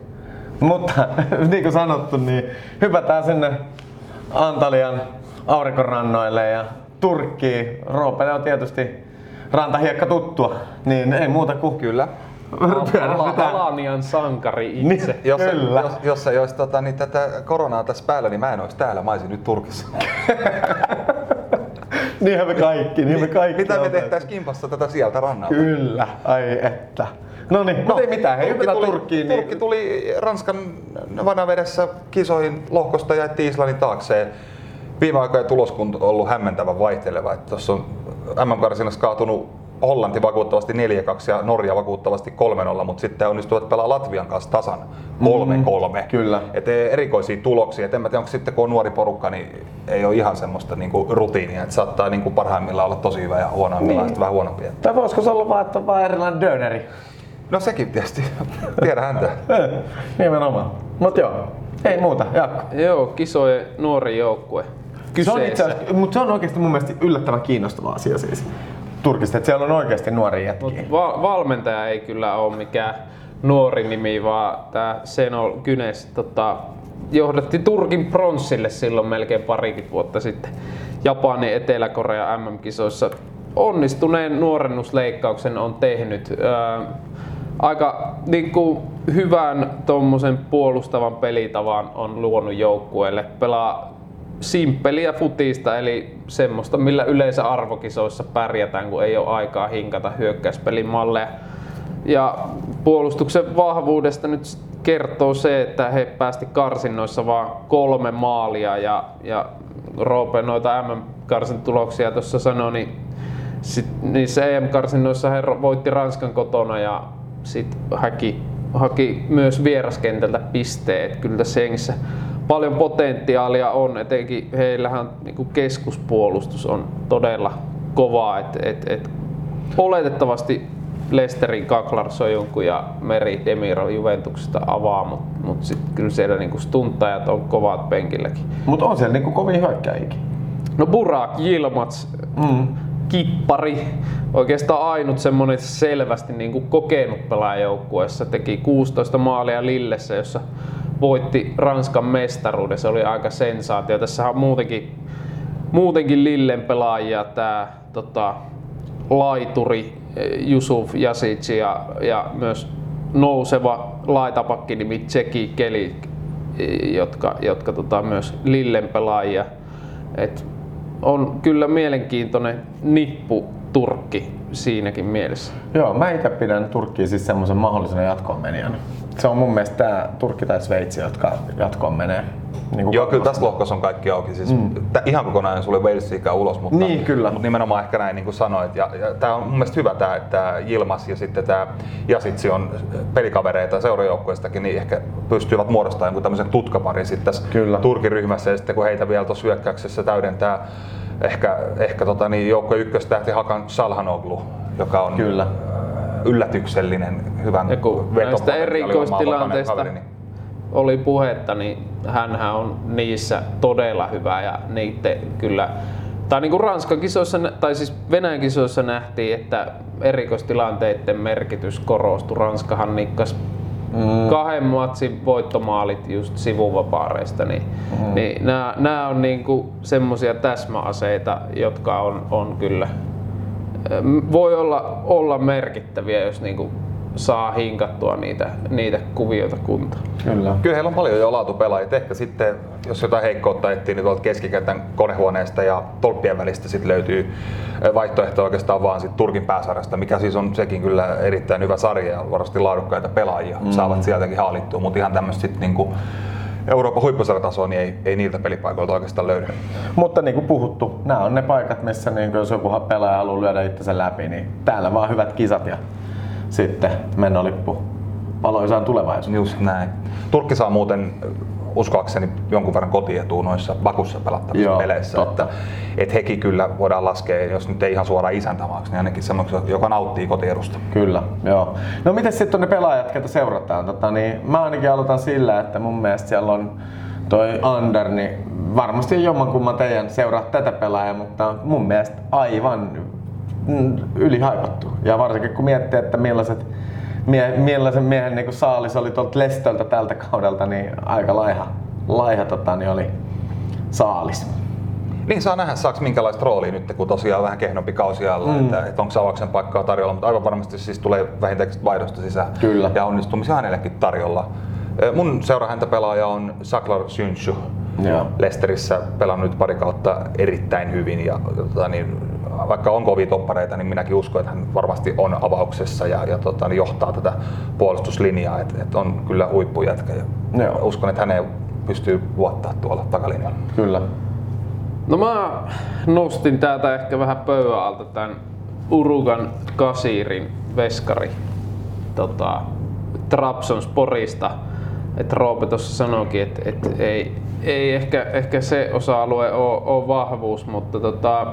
Mutta niin kuin sanottu, niin hypätään sinne Antalian aurinkorannoille ja Turkkiin. Roopelle on tietysti rantahiekka tuttua, niin ei muuta kuin Kyllä. Alanian sankari itse. Niin, Jos, Kyllä. jos, jos ei olisi tota, niin tätä koronaa tässä päällä, niin mä en olisi täällä, mä olisin nyt Turkissa. Niinhän me kaikki, niin me kaikki Mitä me oltaisiin. tehtäis kimpassa tätä sieltä rannalta? Kyllä, ai että. No niin, no, ei mitään, hei hypätään tuli, Turkkiin. Niin... Turkki tuli Ranskan vanavedessä kisoihin lohkosta ja jätti Islannin taakseen. Viime aikojen tuloskunto on ollut hämmentävän vaihteleva. Tuossa on MM-karsinnassa kaatunut Hollanti vakuuttavasti 4-2 ja Norja vakuuttavasti 3-0, mutta sitten onnistuivat pelaa Latvian kanssa tasan 3-3. Mm, kyllä. Et erikoisia tuloksia. Et en mä tiedä, onko sitten kun on nuori porukka, niin ei ole ihan semmoista niinku rutiinia. Et saattaa niinku parhaimmillaan olla tosi hyvä ja huonoimmillaan niin. vähän huonompia. Tai voisiko se olla vaan, että on vaan erilainen döneri? No sekin tietysti. Tiedä häntä. Eh, Nimenomaan. Mut joo, ei muuta, Jaakko. Joo, kisojen nuori joukkue. Se on itse Kyseessä. asiassa, mutta se on oikeasti mun mielestä yllättävän kiinnostava asia siis. Turkista, että siellä on oikeasti nuoria jätkiä. Va- valmentaja ei kyllä ole mikään nuori nimi, vaan tämä Senol Gynes tota, johdatti Turkin pronssille silloin melkein parikymmentä vuotta sitten Japanin Etelä-Korea MM-kisoissa. Onnistuneen nuorennusleikkauksen on tehnyt. Ää, aika niin kuin, hyvän tommosen puolustavan pelitavan on luonut joukkueelle. Pelaa simppeliä futista, eli semmoista, millä yleensä arvokisoissa pärjätään, kun ei ole aikaa hinkata hyökkäyspelin malleja. Ja puolustuksen vahvuudesta nyt kertoo se, että he päästi karsinnoissa vaan kolme maalia ja, ja Roope noita MM-karsin tuloksia tuossa sanoi, niin sit niissä EM-karsinnoissa he voitti Ranskan kotona ja sit haki, haki myös vieraskentältä pisteet. Kyllä tässä jengissä paljon potentiaalia on, etenkin heillähän niin keskuspuolustus on todella kova, että et, et oletettavasti Lesterin Kaklar Sojunku ja Meri Demiro Juventuksesta avaa, mutta mut sitten kyllä siellä niinku stuntajat on kovat penkilläkin. Mutta on siellä niinku kovin hyökkäjikin. No Burak Yilmaz, Mm. kippari, oikeastaan ainut semmonen selvästi niin kuin kokenut pelaajoukkueessa, teki 16 maalia Lillessä, jossa voitti Ranskan mestaruuden. Se oli aika sensaatio. Tässä on muutenkin, muutenkin Lillen pelaajia tämä tota, laituri Yusuf Jasic ja, ja myös nouseva laitapakki nimi Tseki Keli, jotka, jotka tota, myös Lillen pelaajia. Et on kyllä mielenkiintoinen nippu Turkki siinäkin mielessä. Joo, mä itse pidän Turkkiin siis semmoisen mahdollisena jatkoon menijänä. Se on mun mielestä tää Turkki tai Sveitsi, jotka jatkoon menee. Niin kuin Joo, kyllä tässä lohkossa on kaikki auki. Siis mm. ihan kokonaan sulle Walesikaan ulos, mutta, Niin, kyllä. mutta nimenomaan ehkä näin niin kuin sanoit. Ja, ja tämä on mun mielestä hyvä tämä, että Ilmas ja sitten tämä Jasitsi on pelikavereita seurajoukkueistakin, niin ehkä pystyvät muodostamaan jonkun tämmöisen tutkaparin sitten tässä Kyllä. Turkin ryhmässä ja sitten kun heitä vielä tuossa hyökkäyksessä täydentää ehkä, ehkä tota, niin joukkojen ykköstähti Hakan Salhanoglu, joka on Kyllä. Yllätyksellinen, hyvän Ja kun näistä erikoistilanteista kaveri, niin oli puhetta, niin hän on niissä todella hyvä ja niitte kyllä tai niin kuin Ranskan kisoissa, tai siis Venäjän kisoissa nähtiin, että erikoistilanteiden merkitys korostui. Ranskahan nikkas mm. kahden matsin voittomaalit just sivuvapaareista, niin, mm. niin nämä, nämä on niinku semmoisia täsmäaseita, jotka on, on kyllä voi olla, olla merkittäviä, jos niinku saa hinkattua niitä, niitä kuvioita kuntoon. Kyllä. Kyllä heillä on paljon jo laatupelaajia. Ehkä sitten, jos jotain heikkoutta etsii, niin tuolta keskikentän konehuoneesta ja tolppien välistä sitten löytyy vaihtoehto oikeastaan vaan sit Turkin pääsarjasta, mikä siis on sekin kyllä erittäin hyvä sarja ja varmasti laadukkaita pelaajia mm. saavat sieltäkin haalittua, mutta ihan tämmöistä sitten niinku Euroopan huippusarjatasoa, niin ei, ei niiltä pelipaikoilta oikeastaan löydy. Mutta niin kuin puhuttu, nämä on ne paikat, missä niin jos joku pelaaja haluaa lyödä itsensä läpi, niin täällä vaan hyvät kisat ja sitten mennolippu valoisaan tulevaisuuteen. Just näin. Turkki saa muuten uskoakseni jonkun verran kotietua noissa Bakussa pelattavissa Joo, peleissä. totta. Että, et hekin kyllä voidaan laskea, jos nyt ei ihan suoraan isäntämaaksi, niin ainakin semmoinen, joka nauttii kotiedusta. Kyllä, joo. No miten sitten ne pelaajat, ketä seurataan? Tota, niin, mä ainakin aloitan sillä, että mun mielestä siellä on toi Ander, niin varmasti jommankumman teidän seuraa tätä pelaajaa, mutta mun mielestä aivan mm, ylihaipattu. Ja varsinkin kun miettii, että millaiset mie, millaisen miehen niin saalis oli tuolta Lestöltä tältä kaudelta, niin aika laiha, laiha tota, niin oli saalis. Niin saa nähdä, saako minkälaista roolia nyt, kun tosiaan vähän kehnompi kausi alla, mm. että, että onko avauksen paikkaa tarjolla, mutta aivan varmasti siis tulee vähintäänkin vaihdosta sisään Kyllä. ja onnistumisia hänellekin tarjolla. Mun seurahäntä pelaaja on Saklar Synshu. Joo. Lesterissä pelannut nyt pari kautta erittäin hyvin ja tota, niin, vaikka on kovia toppareita, niin minäkin uskon, että hän varmasti on avauksessa ja, ja tota, niin johtaa tätä puolustuslinjaa, että et on kyllä huippujätkä ja Joo. uskon, että häneen pystyy luottaa tuolla takalinjalla. Kyllä. No mä nostin täältä ehkä vähän pöydän alta tämän Urugan Kasirin veskari tota, Trabzonsporista. Että Roope tuossa sanoikin, että, että ei, ei ehkä, ehkä se osa-alue ole, ole vahvuus, mutta tota,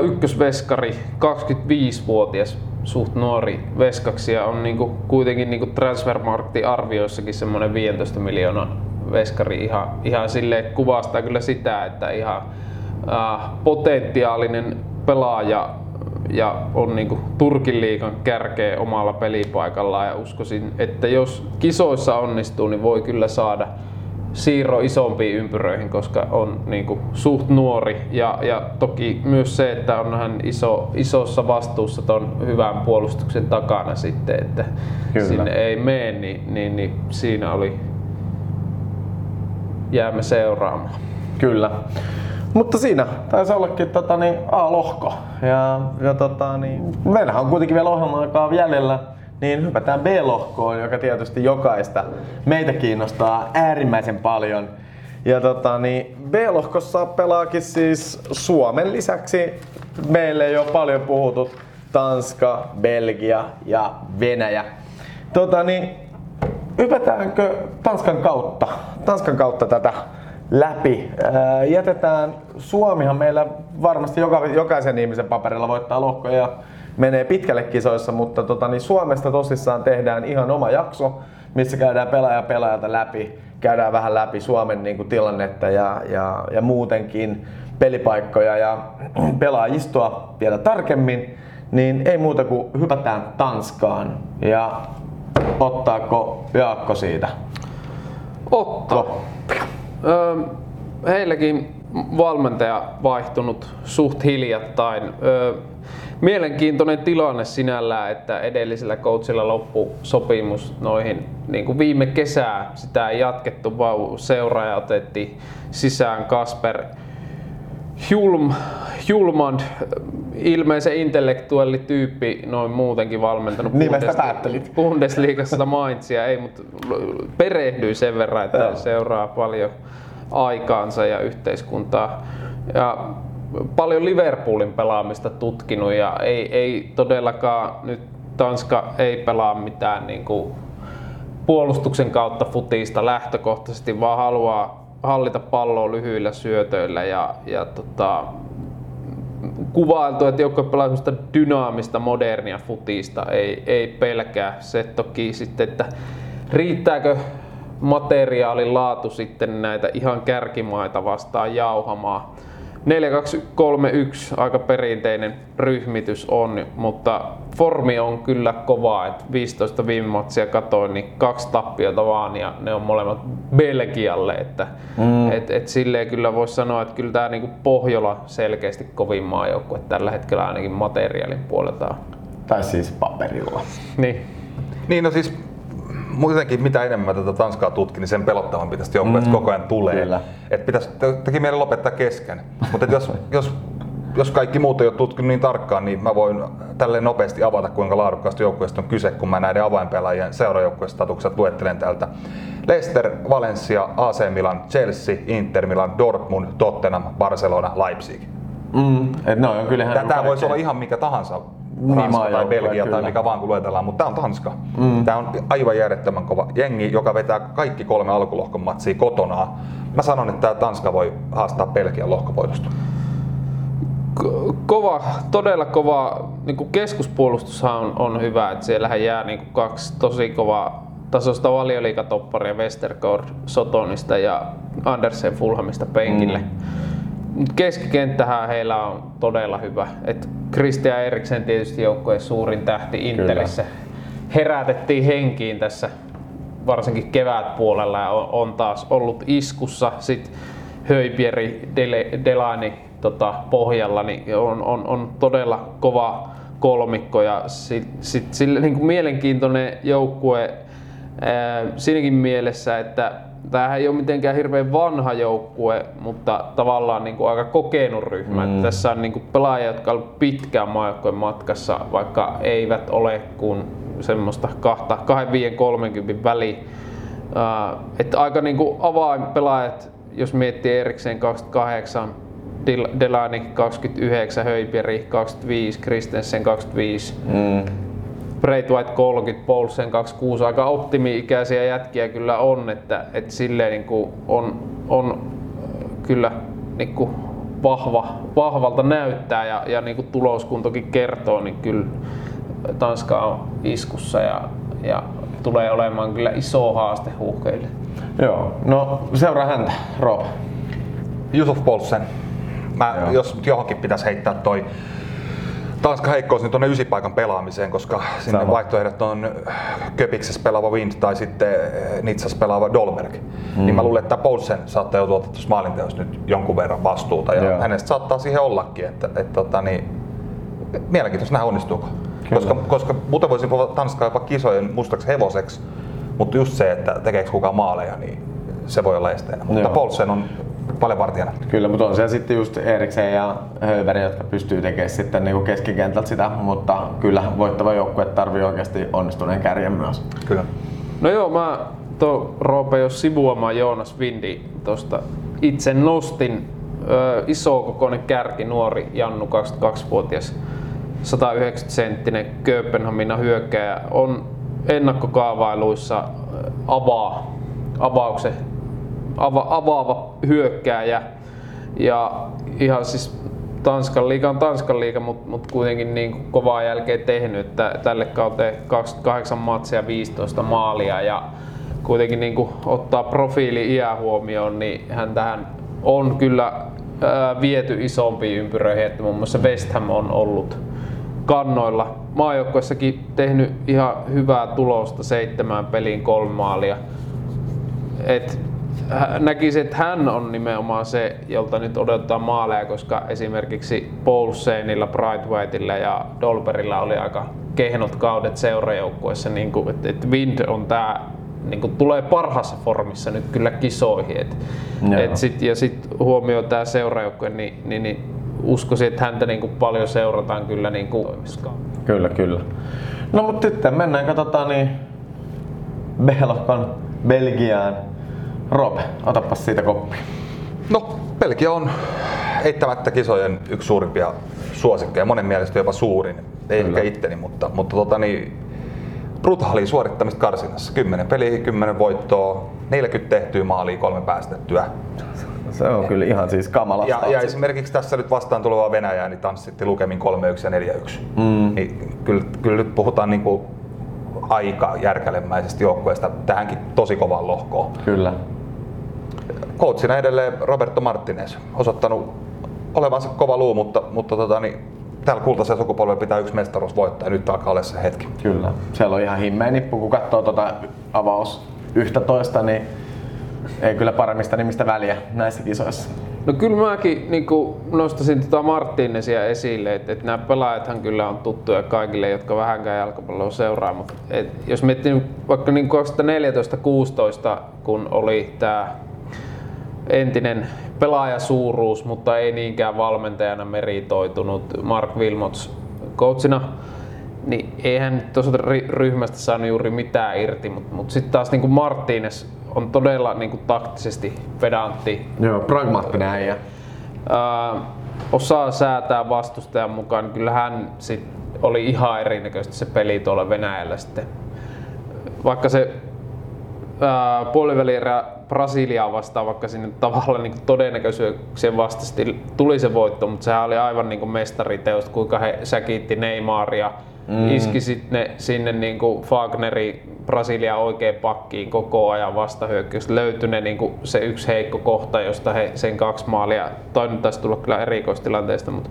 ykkösveskari, 25-vuotias suht nuori veskaksi ja on niinku, kuitenkin niinku Transfermarktin arvioissakin semmoinen 15 miljoonan veskari. Ihan, ihan silleen kuvastaa kyllä sitä, että ihan äh, potentiaalinen pelaaja ja on niinku Turkin liigan kärkeä omalla pelipaikallaan ja uskoisin, että jos kisoissa onnistuu, niin voi kyllä saada siirro isompiin ympyröihin, koska on niinku suht nuori ja, ja toki myös se, että on hän iso, isossa vastuussa ton hyvän puolustuksen takana sitten, että Kyllä. sinne ei mene, niin, niin, niin siinä oli jäämme seuraamaan. Kyllä. Mutta siinä taisi ollakin tota, niin, A-lohko. Ja, ja tota, niin, meillähän on kuitenkin vielä ohjelma jäljellä, niin hypätään B-lohkoon, joka tietysti jokaista meitä kiinnostaa äärimmäisen paljon. Ja tota, niin B-lohkossa pelaakin siis Suomen lisäksi meille jo paljon puhutut Tanska, Belgia ja Venäjä. Tota, niin, hypätäänkö Tanskan kautta, Tanskan kautta tätä läpi. Ää, jätetään, Suomihan meillä varmasti joka, jokaisen ihmisen paperilla voittaa lohkoja ja menee pitkälle kisoissa, mutta tota, niin Suomesta tosissaan tehdään ihan oma jakso, missä käydään pelaaja pelaajalta läpi, käydään vähän läpi Suomen niin kuin, tilannetta ja, ja, ja muutenkin pelipaikkoja ja pelaajistoa vielä tarkemmin, niin ei muuta kuin hypätään Tanskaan ja ottaako Jaakko siitä? Ottaa. Ko- Öö, heilläkin valmentaja vaihtunut suht hiljattain. Öö, mielenkiintoinen tilanne sinällään, että edellisellä coachilla loppu sopimus noihin niin kuin viime kesää. Sitä ei jatkettu, vaan seuraaja otettiin sisään Kasper Julm, Julmand, ilmeisen intellektuelli tyyppi, noin muutenkin valmentanut Nimestä Bundesli- päättelit. Bundesliigassa Mainzia, ei, mutta perehdyin sen verran, että Joo. seuraa paljon aikaansa ja yhteiskuntaa. Ja paljon Liverpoolin pelaamista tutkinut ja ei, ei todellakaan nyt Tanska ei pelaa mitään niin kuin puolustuksen kautta futista lähtökohtaisesti, vaan haluaa hallita palloa lyhyillä syötöillä ja, ja tota, kuvailtu, että joukkue pelaa dynaamista, modernia futista, ei, ei pelkää. Se toki sitten, että riittääkö materiaalin laatu sitten näitä ihan kärkimaita vastaan jauhamaan. 4-2-3-1 aika perinteinen ryhmitys on, mutta formi on kyllä kova. Et 15 viime matsia katoin, niin kaksi tappiota vaan ja ne on molemmat Belgialle. Että, mm. et, et silleen kyllä voisi sanoa, että kyllä tämä niinku Pohjola selkeästi kovin maajoukkue tällä hetkellä ainakin materiaalin puolelta. Tai siis paperilla. Niin. Niin no siis muutenkin mitä enemmän tätä Tanskaa tutkin, niin sen pelottavan pitäisi joukkueesta mm, koko ajan tulee. Kyllä. Et pitäisi, teki mieli lopettaa kesken. Mutta jos, jos, jos kaikki muut ei ole tutkinut niin tarkkaan, niin mä voin tälleen nopeasti avata, kuinka laadukkaasta joukkueesta on kyse, kun mä näiden avainpelaajien seurajoukkuestatukset luettelen täältä. Leicester, Valencia, AC Milan, Chelsea, Inter Milan, Dortmund, Tottenham, Barcelona, Leipzig. Mm, et no, kyllä Tämä voisi olla ihan mikä tahansa Ranska tai Belgia kyllä. tai mikä vaan kun luetellaan, mutta tämä on Tanska. Mm. Tämä on aivan järjettömän kova jengi, joka vetää kaikki kolme alkulohkon matsia kotona. Mä sanon, että tämä Tanska voi haastaa Belgian lohkovoitosta. Kova, todella kova, niin kuin keskuspuolustushan on, on hyvä, että siellähän jää niin kuin kaksi tosi kovaa tasosta valioliikatopparia Westergaard Sotonista ja Andersen Fulhamista penkille. Mm keskikenttähän heillä on todella hyvä. Et Christian Eriksen tietysti joukkueen suurin tähti Intelissä. Herätettiin henkiin tässä varsinkin kevätpuolella ja on, on taas ollut iskussa. Sitten Höypieri, Delani tota, pohjalla niin on, on, on, todella kova kolmikko ja sit, sit, sille, niin kuin mielenkiintoinen joukkue ää, siinäkin mielessä, että tämähän ei ole mitenkään hirveän vanha joukkue, mutta tavallaan niin kuin aika kokenut ryhmä. Mm. Tässä on niin kuin pelaajia, jotka ovat pitkään maajoukkueen matkassa, vaikka eivät ole kuin semmoista 25-30 väli. Uh, että aika niin kuin avainpelaajat, jos miettii erikseen 28, Delani 29, Höypieri 25, Kristensen 25. Mm White 30, Paulsen 26, aika optimi-ikäisiä jätkiä kyllä on, että, että silleen niin kuin on, on kyllä niin kuin vahva, vahvalta näyttää ja, ja niin kuin tuloskuntokin kertoo, niin kyllä Tanska on iskussa ja, ja tulee olemaan kyllä iso haaste huuhkeille. Joo, no seuraa häntä, Rob. Yusuf Paulsen. Mä, jos johonkin pitäisi heittää toi Tanska heikkous nyt tuonne ysipaikan pelaamiseen, koska sinne Sama. vaihtoehdot on Köpiksessä pelaava Wind tai sitten Nitsas pelaava Dolberg. Mm. Niin mä luulen, että Poulsen saattaa joutua tuossa maalinteossa nyt jonkun verran vastuuta ja Joo. hänestä saattaa siihen ollakin. Että, että, että, tota niin, mielenkiintoista nähdä onnistuuko. Koska, koska muuten voisin puhua Tanskaa jopa kisojen mustaksi hevoseksi, mutta just se, että tekeekö kukaan maaleja, niin se voi olla esteenä. Mutta Joo. Paulsen on paljon vartijana. Kyllä, mutta on siellä sitten just Eriksen ja Höveri, jotka pystyy tekemään sitten niin keskikentältä sitä, mutta kyllä voittava joukkue tarvii oikeasti onnistuneen kärjen myös. Kyllä. No joo, mä to Roope jos sivuamaan Joonas Vindi tuosta itse nostin ö, iso kokoinen kärki, nuori Jannu, 22-vuotias, 190 senttinen Kööpenhamina hyökkääjä, on ennakkokaavailuissa avaa avauksen ava, avaava hyökkääjä. Ja ihan siis Tanskan liiga on Tanskan liiga, mutta mut kuitenkin niin kovaa jälkeen tehnyt. Että tälle kauteen 28 matsia 15 maalia ja kuitenkin niin ottaa profiili iän huomioon, niin hän tähän on kyllä ää, viety isompiin ympyröihin, että muun muassa West Ham on ollut kannoilla. Maajoukkuessakin tehnyt ihan hyvää tulosta, seitsemään peliin kolme maalia. Et näkisin, että hän on nimenomaan se, jolta nyt odotetaan maaleja, koska esimerkiksi Paulsenilla, Brightwhiteilla ja Dolberilla oli aika kehnot kaudet seurajoukkueessa, niin kuin, että, että Wind on tämä niin kuin tulee parhaassa formissa nyt kyllä kisoihin. Et, et sit, ja sitten huomioi tämä seurajoukkue, niin, niin, niin uskoisin, että häntä niin kuin paljon seurataan kyllä niin kuin Kyllä, kyllä. No mutta sitten mennään, katsotaan niin Belokon Belgiaan Rob, otapas siitä koppi. No, Belgia on eittämättä kisojen yksi suurimpia suosikkeja, monen mielestä jopa suurin. Ei Kyllä. ehkä itteni, mutta, mutta tota, niin, brutaali suorittamista karsinassa. 10 peliä, 10 voittoa, 40 tehtyä maalia, kolme päästettyä. Se on kyllä ihan siis kamalasta. Ja, ja esimerkiksi tässä nyt vastaan tulevaa Venäjää, niin tanssitti lukemin 3-1 ja 4-1. Mm. Niin kyllä, kyllä nyt puhutaan niin kuin aika järkälemäisestä joukkueesta tähänkin tosi kovaan lohkoon. Kyllä. Coachina edelleen Roberto Martinez, osoittanut olevansa kova luu, mutta, mutta tota, niin, tällä kultaisella sukupolvella pitää yksi mestaruus voittaa ja nyt alkaa olla se hetki. Kyllä. Siellä on ihan himmeä nippu, kun katsoo tuota avaus 11, niin ei kyllä paremmista nimistä väliä näissä kisoissa. No kyllä mäkin niin nostaisin tota Martinesia esille, että, että nämä pelaajathan kyllä on tuttuja kaikille, jotka vähänkään jalkapalloa seuraa, mutta et, jos miettii vaikka niin 2014-16, kun oli tämä entinen pelaajasuuruus, mutta ei niinkään valmentajana meritoitunut Mark Wilmots coachina, niin eihän tuosta ryhmästä saanut juuri mitään irti, mutta, mutta sitten taas niin kuin Martínez on todella niin kuin taktisesti pedantti. Joo, pragmaattinen äijä. Osaa säätää vastustajan mukaan, niin kyllä hän sit oli ihan erinäköistä se peli tuolla Venäjällä sitten. Vaikka se puolivälierä Brasiliaa vastaan, vaikka sinne tavallaan niin todennäköisyyksien vastaisesti tuli se voitto, mutta sehän oli aivan niin mestariteos, kuinka he säkitti Neymaria, mm. iski sitten sinne niin kuin Fagneri Brasilia oikein pakkiin koko ajan vastahyökkäys. Löytyi ne, niin kuin se yksi heikko kohta, josta he sen kaksi maalia, toinen taisi tulla kyllä erikoistilanteesta, mutta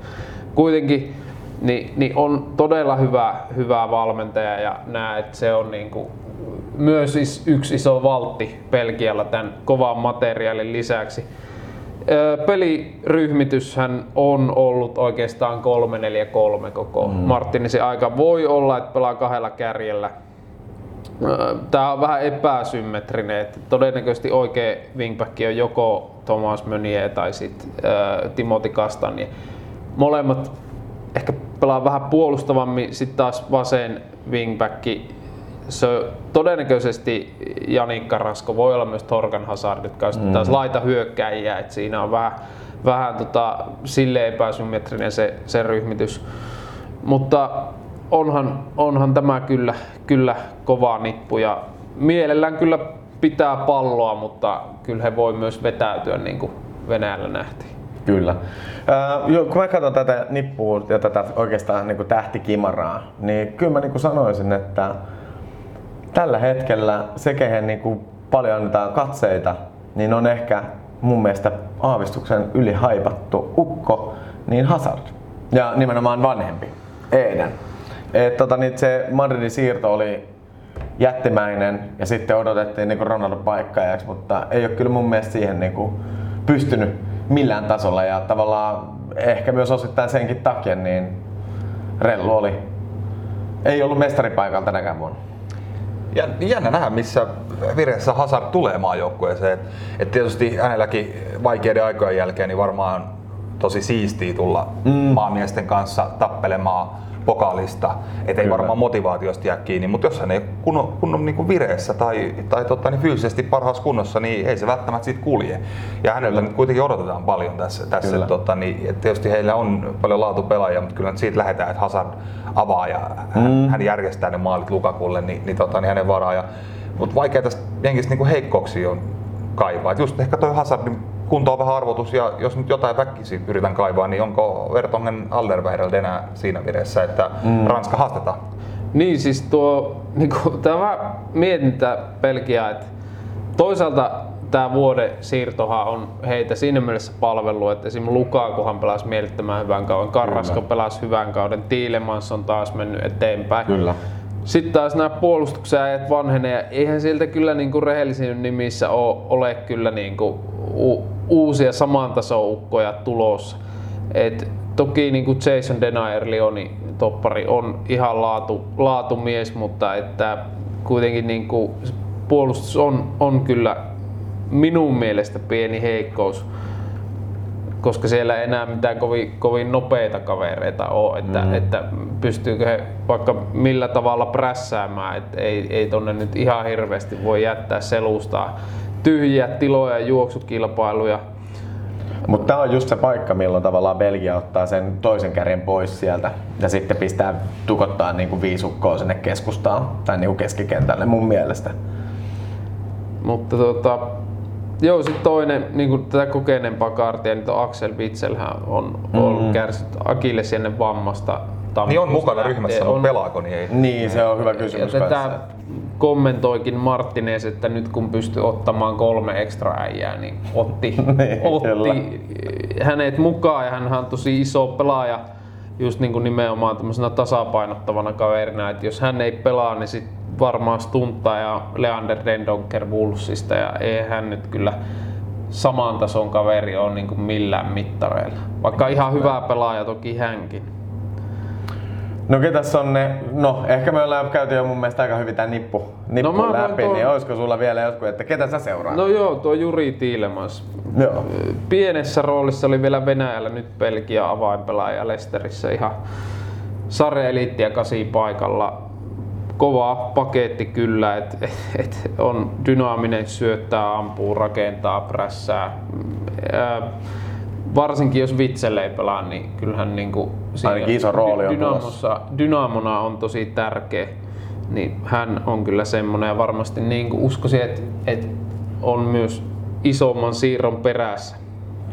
kuitenkin niin, niin on todella hyvä, hyvä valmentaja ja näet, että se on niin kuin myös yksi iso valtti Belgialla tämän kovan materiaalin lisäksi. Peliryhmityshän on ollut oikeastaan 3-4-3 koko mm. Martinisin aika. Voi olla, että pelaa kahdella kärjellä. Tämä on vähän epäsymmetrinen, että todennäköisesti oikea wingback on joko Thomas Meunier tai sitten Timothy Kastanje. Molemmat ehkä pelaa vähän puolustavammin, sitten taas vasen wingback se todennäköisesti Jani Karasko voi olla myös Torgan Hazard, jotka on mm. taas laita hyökkäjiä, että siinä on vähän, vähän tota, sille epäsymmetrinen se, se ryhmitys. Mutta onhan, onhan tämä kyllä, kyllä kova nippu ja mielellään kyllä pitää palloa, mutta kyllä he voi myös vetäytyä niin kuin Venäjällä nähtiin. Kyllä. Äh, kun mä katson tätä nippua ja tätä oikeastaan niin kuin tähtikimaraa, niin kyllä mä niin kuin sanoisin, että tällä hetkellä se, kehen niin kuin paljon annetaan katseita, niin on ehkä mun mielestä aavistuksen yli haipattu ukko, niin Hazard. Ja nimenomaan vanhempi, Eden. Et, tota, niin se Madridin siirto oli jättimäinen ja sitten odotettiin niin Ronaldon paikkajaksi, mutta ei ole kyllä mun mielestä siihen niin kuin pystynyt millään tasolla ja tavallaan ehkä myös osittain senkin takia niin Rellu oli, ei ollut mestaripaikalta tänäkään vuonna. Jännä nähdä, missä vireessä Hazard tulee maajoukkueeseen. Et, et tietysti hänelläkin vaikeiden aikojen jälkeen niin varmaan tosi siistiä tulla mm. maamiesten kanssa tappelemaan pokaalista, et ei varmaan motivaatiosta jää kiinni, mutta jos hän ei kunnon, kunnon niin kuin vireessä tai, tai totta, niin fyysisesti parhaassa kunnossa, niin ei se välttämättä siitä kulje. Ja häneltä nyt kuitenkin odotetaan paljon tässä. tässä totta, niin, et tietysti heillä on paljon laatupelaajia, mutta kyllä siitä lähdetään, että Hazard avaa ja mm. hän järjestää ne maalit Lukakulle, niin, niin, tota, niin hänen varaa. Ja, mutta vaikea tästä jenkistä niin heikkouksia on kaivaa. Et just ehkä toi Hazardin kunto on vähän arvotus ja jos nyt jotain väkkisi yritän kaivaa, niin onko Vertongen Alderweireld enää siinä vireessä, että mm. Ranska haastetaan? Niin siis tuo, niin kuin, tämä mietintä Belgiaa, että toisaalta tämä vuoden siirtohan on heitä siinä mielessä palvelu, että esimerkiksi Lukakuhan pelasi mielettömän hyvän kauden, Carrasco pelasi hyvän kauden, Tiilemans on taas mennyt eteenpäin. Kyllä. Sitten taas nämä puolustuksen ajat vanhenee eihän sieltä kyllä niin kuin rehellisin nimissä ole, ole kyllä niin kuin u, uusia saman tason ukkoja tulossa. Et toki niin kuin Jason Denayer Leoni toppari on ihan laatu, laatumies, mutta että kuitenkin niin kuin puolustus on, on kyllä minun mielestä pieni heikkous, koska siellä ei enää mitään kovin, kovin nopeita kavereita ole, että, mm. että pystyykö he vaikka millä tavalla prässäämään, että ei, ei tonne nyt ihan hirveästi voi jättää selustaa tyhjiä tiloja, juoksukilpailuja. Mutta tämä on just se paikka, milloin tavallaan Belgia ottaa sen toisen kärjen pois sieltä ja sitten pistää tukottaa niinku viisukkoa sinne keskustaan tai niinku keskikentälle mun mielestä. Mutta tota, Joo, sitten toinen, niin kuin tätä kokeneempaa kaartia, niin Axel Witselhän on mm. ollut kärsinyt Akilles ennen vammasta. Niin on mukana lähtien. ryhmässä, On- pelaako, niin ei. Niin, se on hyvä ja kysymys tätä kanssa. Kommentoikin Martinez, että nyt kun pystyy ottamaan kolme ekstra äijää, niin otti, Niin, otti hänet mukaan ja hän on tosi iso pelaaja just niin kuin nimenomaan tämmöisenä tasapainottavana kaverina, että jos hän ei pelaa, niin sit varmaan Stunta ja Leander Dendonker Wolvesista ja ei hän nyt kyllä saman tason kaveri on niin kuin millään mittareilla. Vaikka ihan hyvä pelaaja toki hänkin. No ketäs on ne, no ehkä me ollaan käyty jo mun mielestä aika hyvin tää nippu, nippu No läpi, tuon- niin olisiko sulla vielä jotkut, että ketä sä seuraat? No joo, tuo Juri Tiilemans. Joo. Pienessä roolissa oli vielä Venäjällä, nyt Belgia avainpelaaja Lesterissä ihan sarjaeliitti ja kasi paikalla. Kova paketti kyllä, että et on dynaaminen, syöttää, ampuu, rakentaa, prässää. Ää, varsinkin jos Vitselle ei pelaa, niin kyllähän niinku siinä Ainakin iso rooli on Dynamossa, Dynamona on tosi tärkeä. Niin hän on kyllä semmonen ja varmasti niin kuin uskoisin, että, että on myös isomman siirron perässä.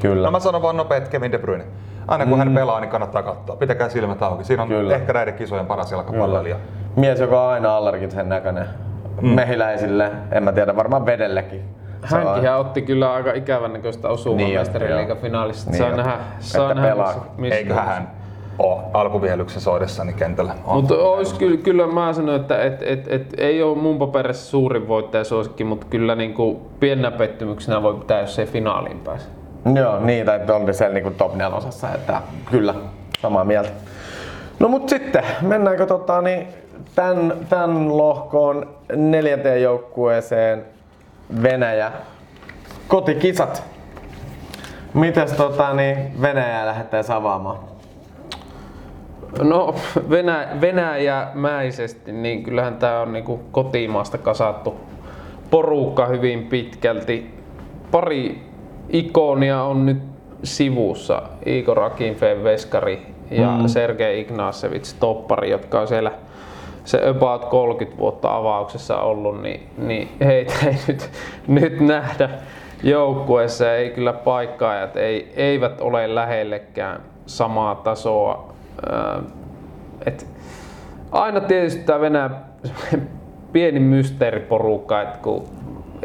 Kyllä. No mä sanon vaan nopeet Kevin De Bruyne. Aina kun hän pelaa, niin kannattaa katsoa. Pitäkää silmät auki. Siinä on Kyllä. ehkä näiden kisojen paras jalkapalloilija. Mies, joka on aina allergisen näköinen. Mm. Mehiläisille, en mä tiedä, varmaan vedellekin. On- Hänkin hän otti kyllä aika ikävän näköistä osumaa Niin niin joo. finaalissa. Niin saa otti. nähdä, saa Että nähdä pelaa. missä- Eiköhän hän ole alkuvihelyksen soidessani kentällä. On. Mutta kyllä, kyllä mä sanon, että et, et, et, ei ole mun paperissa suurin voittaja suosikki, mutta kyllä niinku pienenä pettymyksenä voi pitää, jos ei finaaliin pääse. Joo, niin, tai oli siellä niinku top nelosessa, että kyllä, samaa mieltä. No mut sitten, mennäänkö tota, niin, tämän, tämän lohkoon neljänteen joukkueeseen Venäjä. Kotikisat. Mites tota, niin Venäjä lähdetään savaamaan? No Venä, Venäjämäisesti, niin kyllähän tämä on niinku kotimaasta kasattu porukka hyvin pitkälti. Pari ikonia on nyt sivussa. Igor Akinfeev Veskari ja mm. Sergei Ignasevich Toppari, jotka on siellä se about 30 vuotta avauksessa ollut, niin, niin heitä ei nyt, nyt nähdä joukkueessa. Ei kyllä paikkaajat ei, eivät ole lähellekään samaa tasoa. Et aina tietysti tämä Venäjä pieni mysteeriporukka, että kun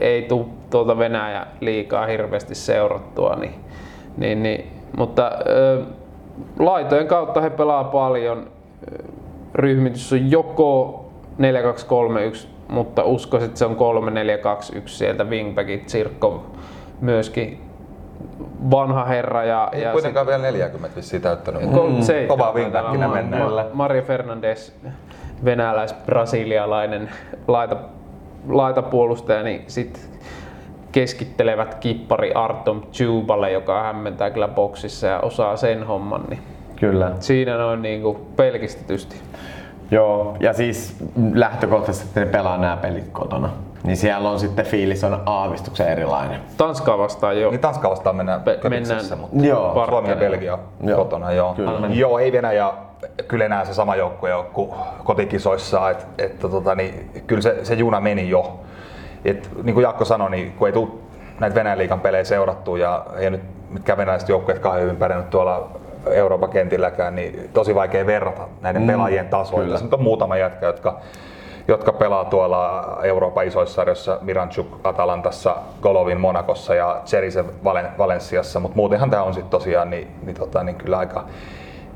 ei tule tuolta Venäjä liikaa hirveästi seurattua, niin, niin, niin mutta ö, laitojen kautta he pelaa paljon. Ryhmitys on joko 4-2-3-1, mutta uskoisin, että se on 3-4-2-1 sieltä wingbackit, Tsirkov myöskin vanha herra ja, Ei ja kuitenkaan vielä 40 vissiin täyttänyt. mutta- 37 Kovaa wingbackinä Ma- mennään. Ma- Mario Fernandes, venäläis-brasilialainen laita, laitapuolustaja, niin sitten keskittelevät kippari Artom Tjuballe, joka hämmentää kyllä boksissa ja osaa sen homman. Niin Kyllä. siinä noin niinku pelkistetysti. Joo, ja siis lähtökohtaisesti ne pelaa nämä pelit kotona. Niin siellä on sitten fiilis on aavistuksen erilainen. Tanskaa vastaan jo. Niin Tanskaa vastaan mennään Pe- köpiksessä, mennään. mutta Joo, Suomi ja. Belgia Joo. kotona, joo. Kyllä. Joo, ei Venäjä kyllä enää se sama joukkue ole kuin kotikisoissa, että että tota, niin, kyllä se, se juna meni jo. Et, niin kuin Jaakko sanoi, niin kun ei tule näitä Venäjän liigan pelejä seurattua ja ei nyt mitkään venäläiset joukkueet kauhean hyvin pärjännyt tuolla Euroopan kentilläkään, niin tosi vaikea verrata näiden Mm, pelaajien kyllä. Tässä on muutama jätkä, jotka jotka pelaa tuolla Euroopan isoissa sarjoissa, Miranchuk Atalantassa, Golovin Monakossa ja Cherisen Valen- Valenssiassa, mutta muutenhan tämä on sitten tosiaan niin, niin, tota, niin kyllä aika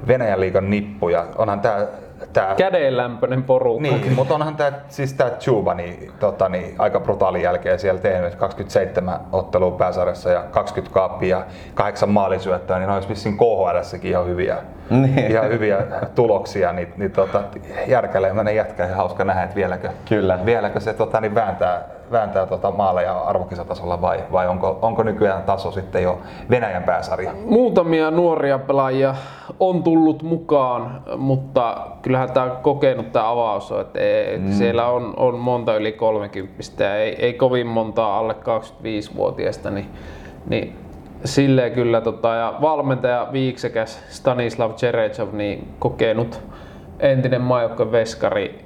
Venäjän liigan nippu ja onhan tämä Tää, Kädenlämpöinen porukka. niin, mutta onhan tämä siis tää Chuba niin, tota, niin, aika brutaalin jälkeen siellä tehnyt 27 ottelua pääsarjassa ja 20 kaappia ja 8 maalisyöttöä, niin ne olisi vissiin KHLssäkin ihan hyviä, Niin. ihan hyviä tuloksia, niin, niin tota, järkälemäinen jätkä ja hauska nähdä, että vieläkö, Kyllä. vieläkö se tota, niin vääntää, vääntää tota maaleja arvokisatasolla vai, vai onko, onko nykyään taso sitten jo Venäjän pääsarja? Muutamia nuoria pelaajia on tullut mukaan, mutta kyllähän tämä kokenut tämä avaus on, että ei, mm. siellä on, on monta yli 30 ja ei, ei kovin montaa alle 25-vuotiaista, niin, niin silleen kyllä tota, ja valmentaja viiksekäs Stanislav Cherechov, niin kokenut entinen maajoukkojen veskari,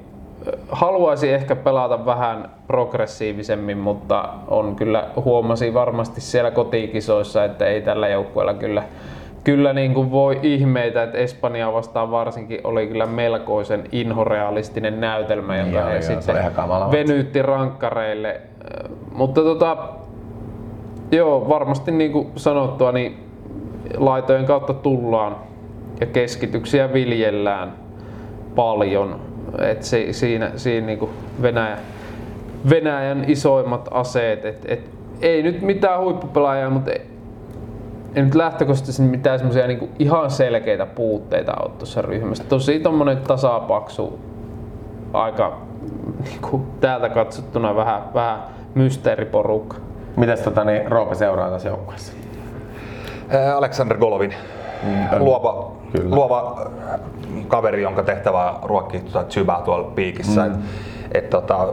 haluaisi ehkä pelata vähän progressiivisemmin, mutta on kyllä huomasi varmasti siellä kotikisoissa, että ei tällä joukkueella kyllä kyllä niin kuin voi ihmeitä, että Espanja vastaan varsinkin oli kyllä melkoisen inhorealistinen näytelmä, jonka Joo, he joo, sitten venyytti rankkareille. Mutta tota, joo, varmasti niin kuin sanottua, niin laitojen kautta tullaan ja keskityksiä viljellään paljon. Et se, siinä siinä niin kuin Venäjä, Venäjän isoimmat aseet. Et, et, ei nyt mitään huippupelaajia, mutta ei, ei nyt lähtökohtaisesti mitään semmoisia niin ihan selkeitä puutteita ole tuossa ryhmässä. Tosi tommonen tasapaksu, aika niin kuin täältä katsottuna vähän, vähän mysteeriporukka. Mites tota, niin, Roope seuraa tässä joukkueessa? Ää, Alexander Golovin, Mm, luova, kyllä. luova äh, kaveri, jonka tehtävä on ruokkia tuota Zybää tuolla piikissä. Mm. Et, et, tota,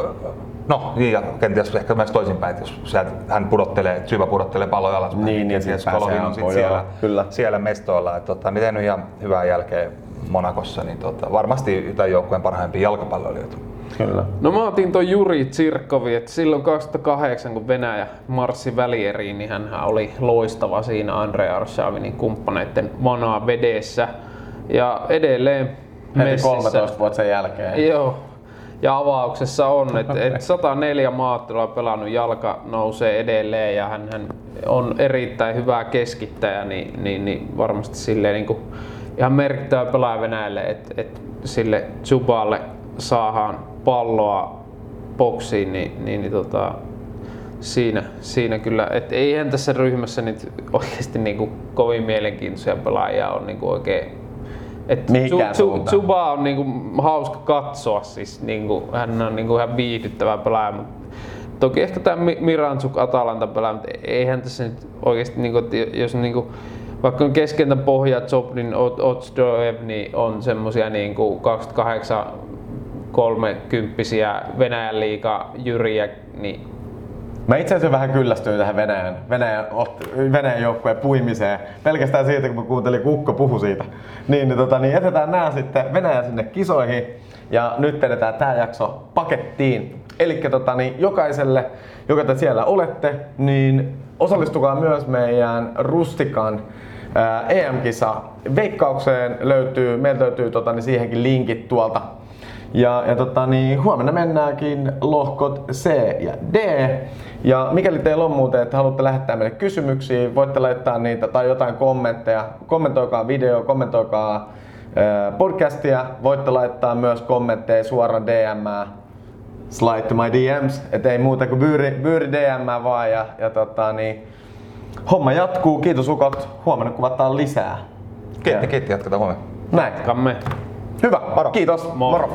no, niin, ja kenties ehkä myös toisinpäin, että jos sieltä hän pudottelee, Zybä pudottelee palloja alaspäin, Niin, niin kenties sit pääsee Golovin on sit siellä, kyllä. siellä mestoilla. Et, tota, niin tehnyt ihan hyvää jälkeä Monakossa, niin tota, varmasti tämän joukkueen parhaimpia jalkapalloilijoita. Kyllä. No mä otin ton Juri Tsirkovi, että silloin 2008 kun Venäjä marssi välieriin, niin hän oli loistava siinä Andrei Arshavinin kumppaneiden vanaa vedessä. Ja edelleen Heti messissä. 13 vuotta sen jälkeen. Joo. Ja avauksessa on, että et 104 maattelua pelannut jalka nousee edelleen ja hän, hän on erittäin hyvä keskittäjä, niin, niin, niin varmasti silleen niin kuin ihan merkittävä pelaaja Venäjälle, että et sille Zuballe saadaan palloa boksiin, niin, niin, niin tota, siinä, siinä kyllä, että eihän tässä ryhmässä nyt oikeasti niin kuin kovin mielenkiintoisia pelaajia on niin kuin oikein et. Zuba on niinku hauska katsoa, siis niinku, hän on niinku ihan viihdyttävä pelaaja. Mut toki ehkä tämä Miranchuk Atalanta pelaaja, mutta eihän tässä nyt oikeasti, niinku, jos niinku, vaikka on keskentä pohja Zobnin Otsdoev, niin on semmosia niinku 28 kolmekymppisiä Venäjän liiga jyriä, niin Mä itse asiassa vähän kyllästyin tähän Venäjän, Venäjän, Venäjän joukkueen puimiseen. Pelkästään siitä, kun mä kuuntelin Kukko puhu siitä. Niin, niin, tota, niin jätetään nämä sitten Venäjä sinne kisoihin. Ja nyt vedetään tämä jakso pakettiin. Eli tota, niin jokaiselle, joka te siellä olette, niin osallistukaa myös meidän Rustikan ää, EM-kisa veikkaukseen. Löytyy, meiltä löytyy tota, niin siihenkin linkit tuolta ja, ja tota, niin huomenna mennäänkin lohkot C ja D. Ja mikäli teillä on muuten, että haluatte lähettää meille kysymyksiä, voitte laittaa niitä tai jotain kommentteja. Kommentoikaa video, kommentoikaa ää, podcastia. Voitte laittaa myös kommentteja suoraan DM. Slide to my DMs. Et ei muuta kuin byyri, byyri DM vaan. Ja, ja tota, niin, homma jatkuu. Kiitos ukot. Huomenna kuvataan lisää. Kiitti, kiitti, jatketaan huomenna. Näin. jatkamme. Hyvä. Kiitos. Moi. Moro.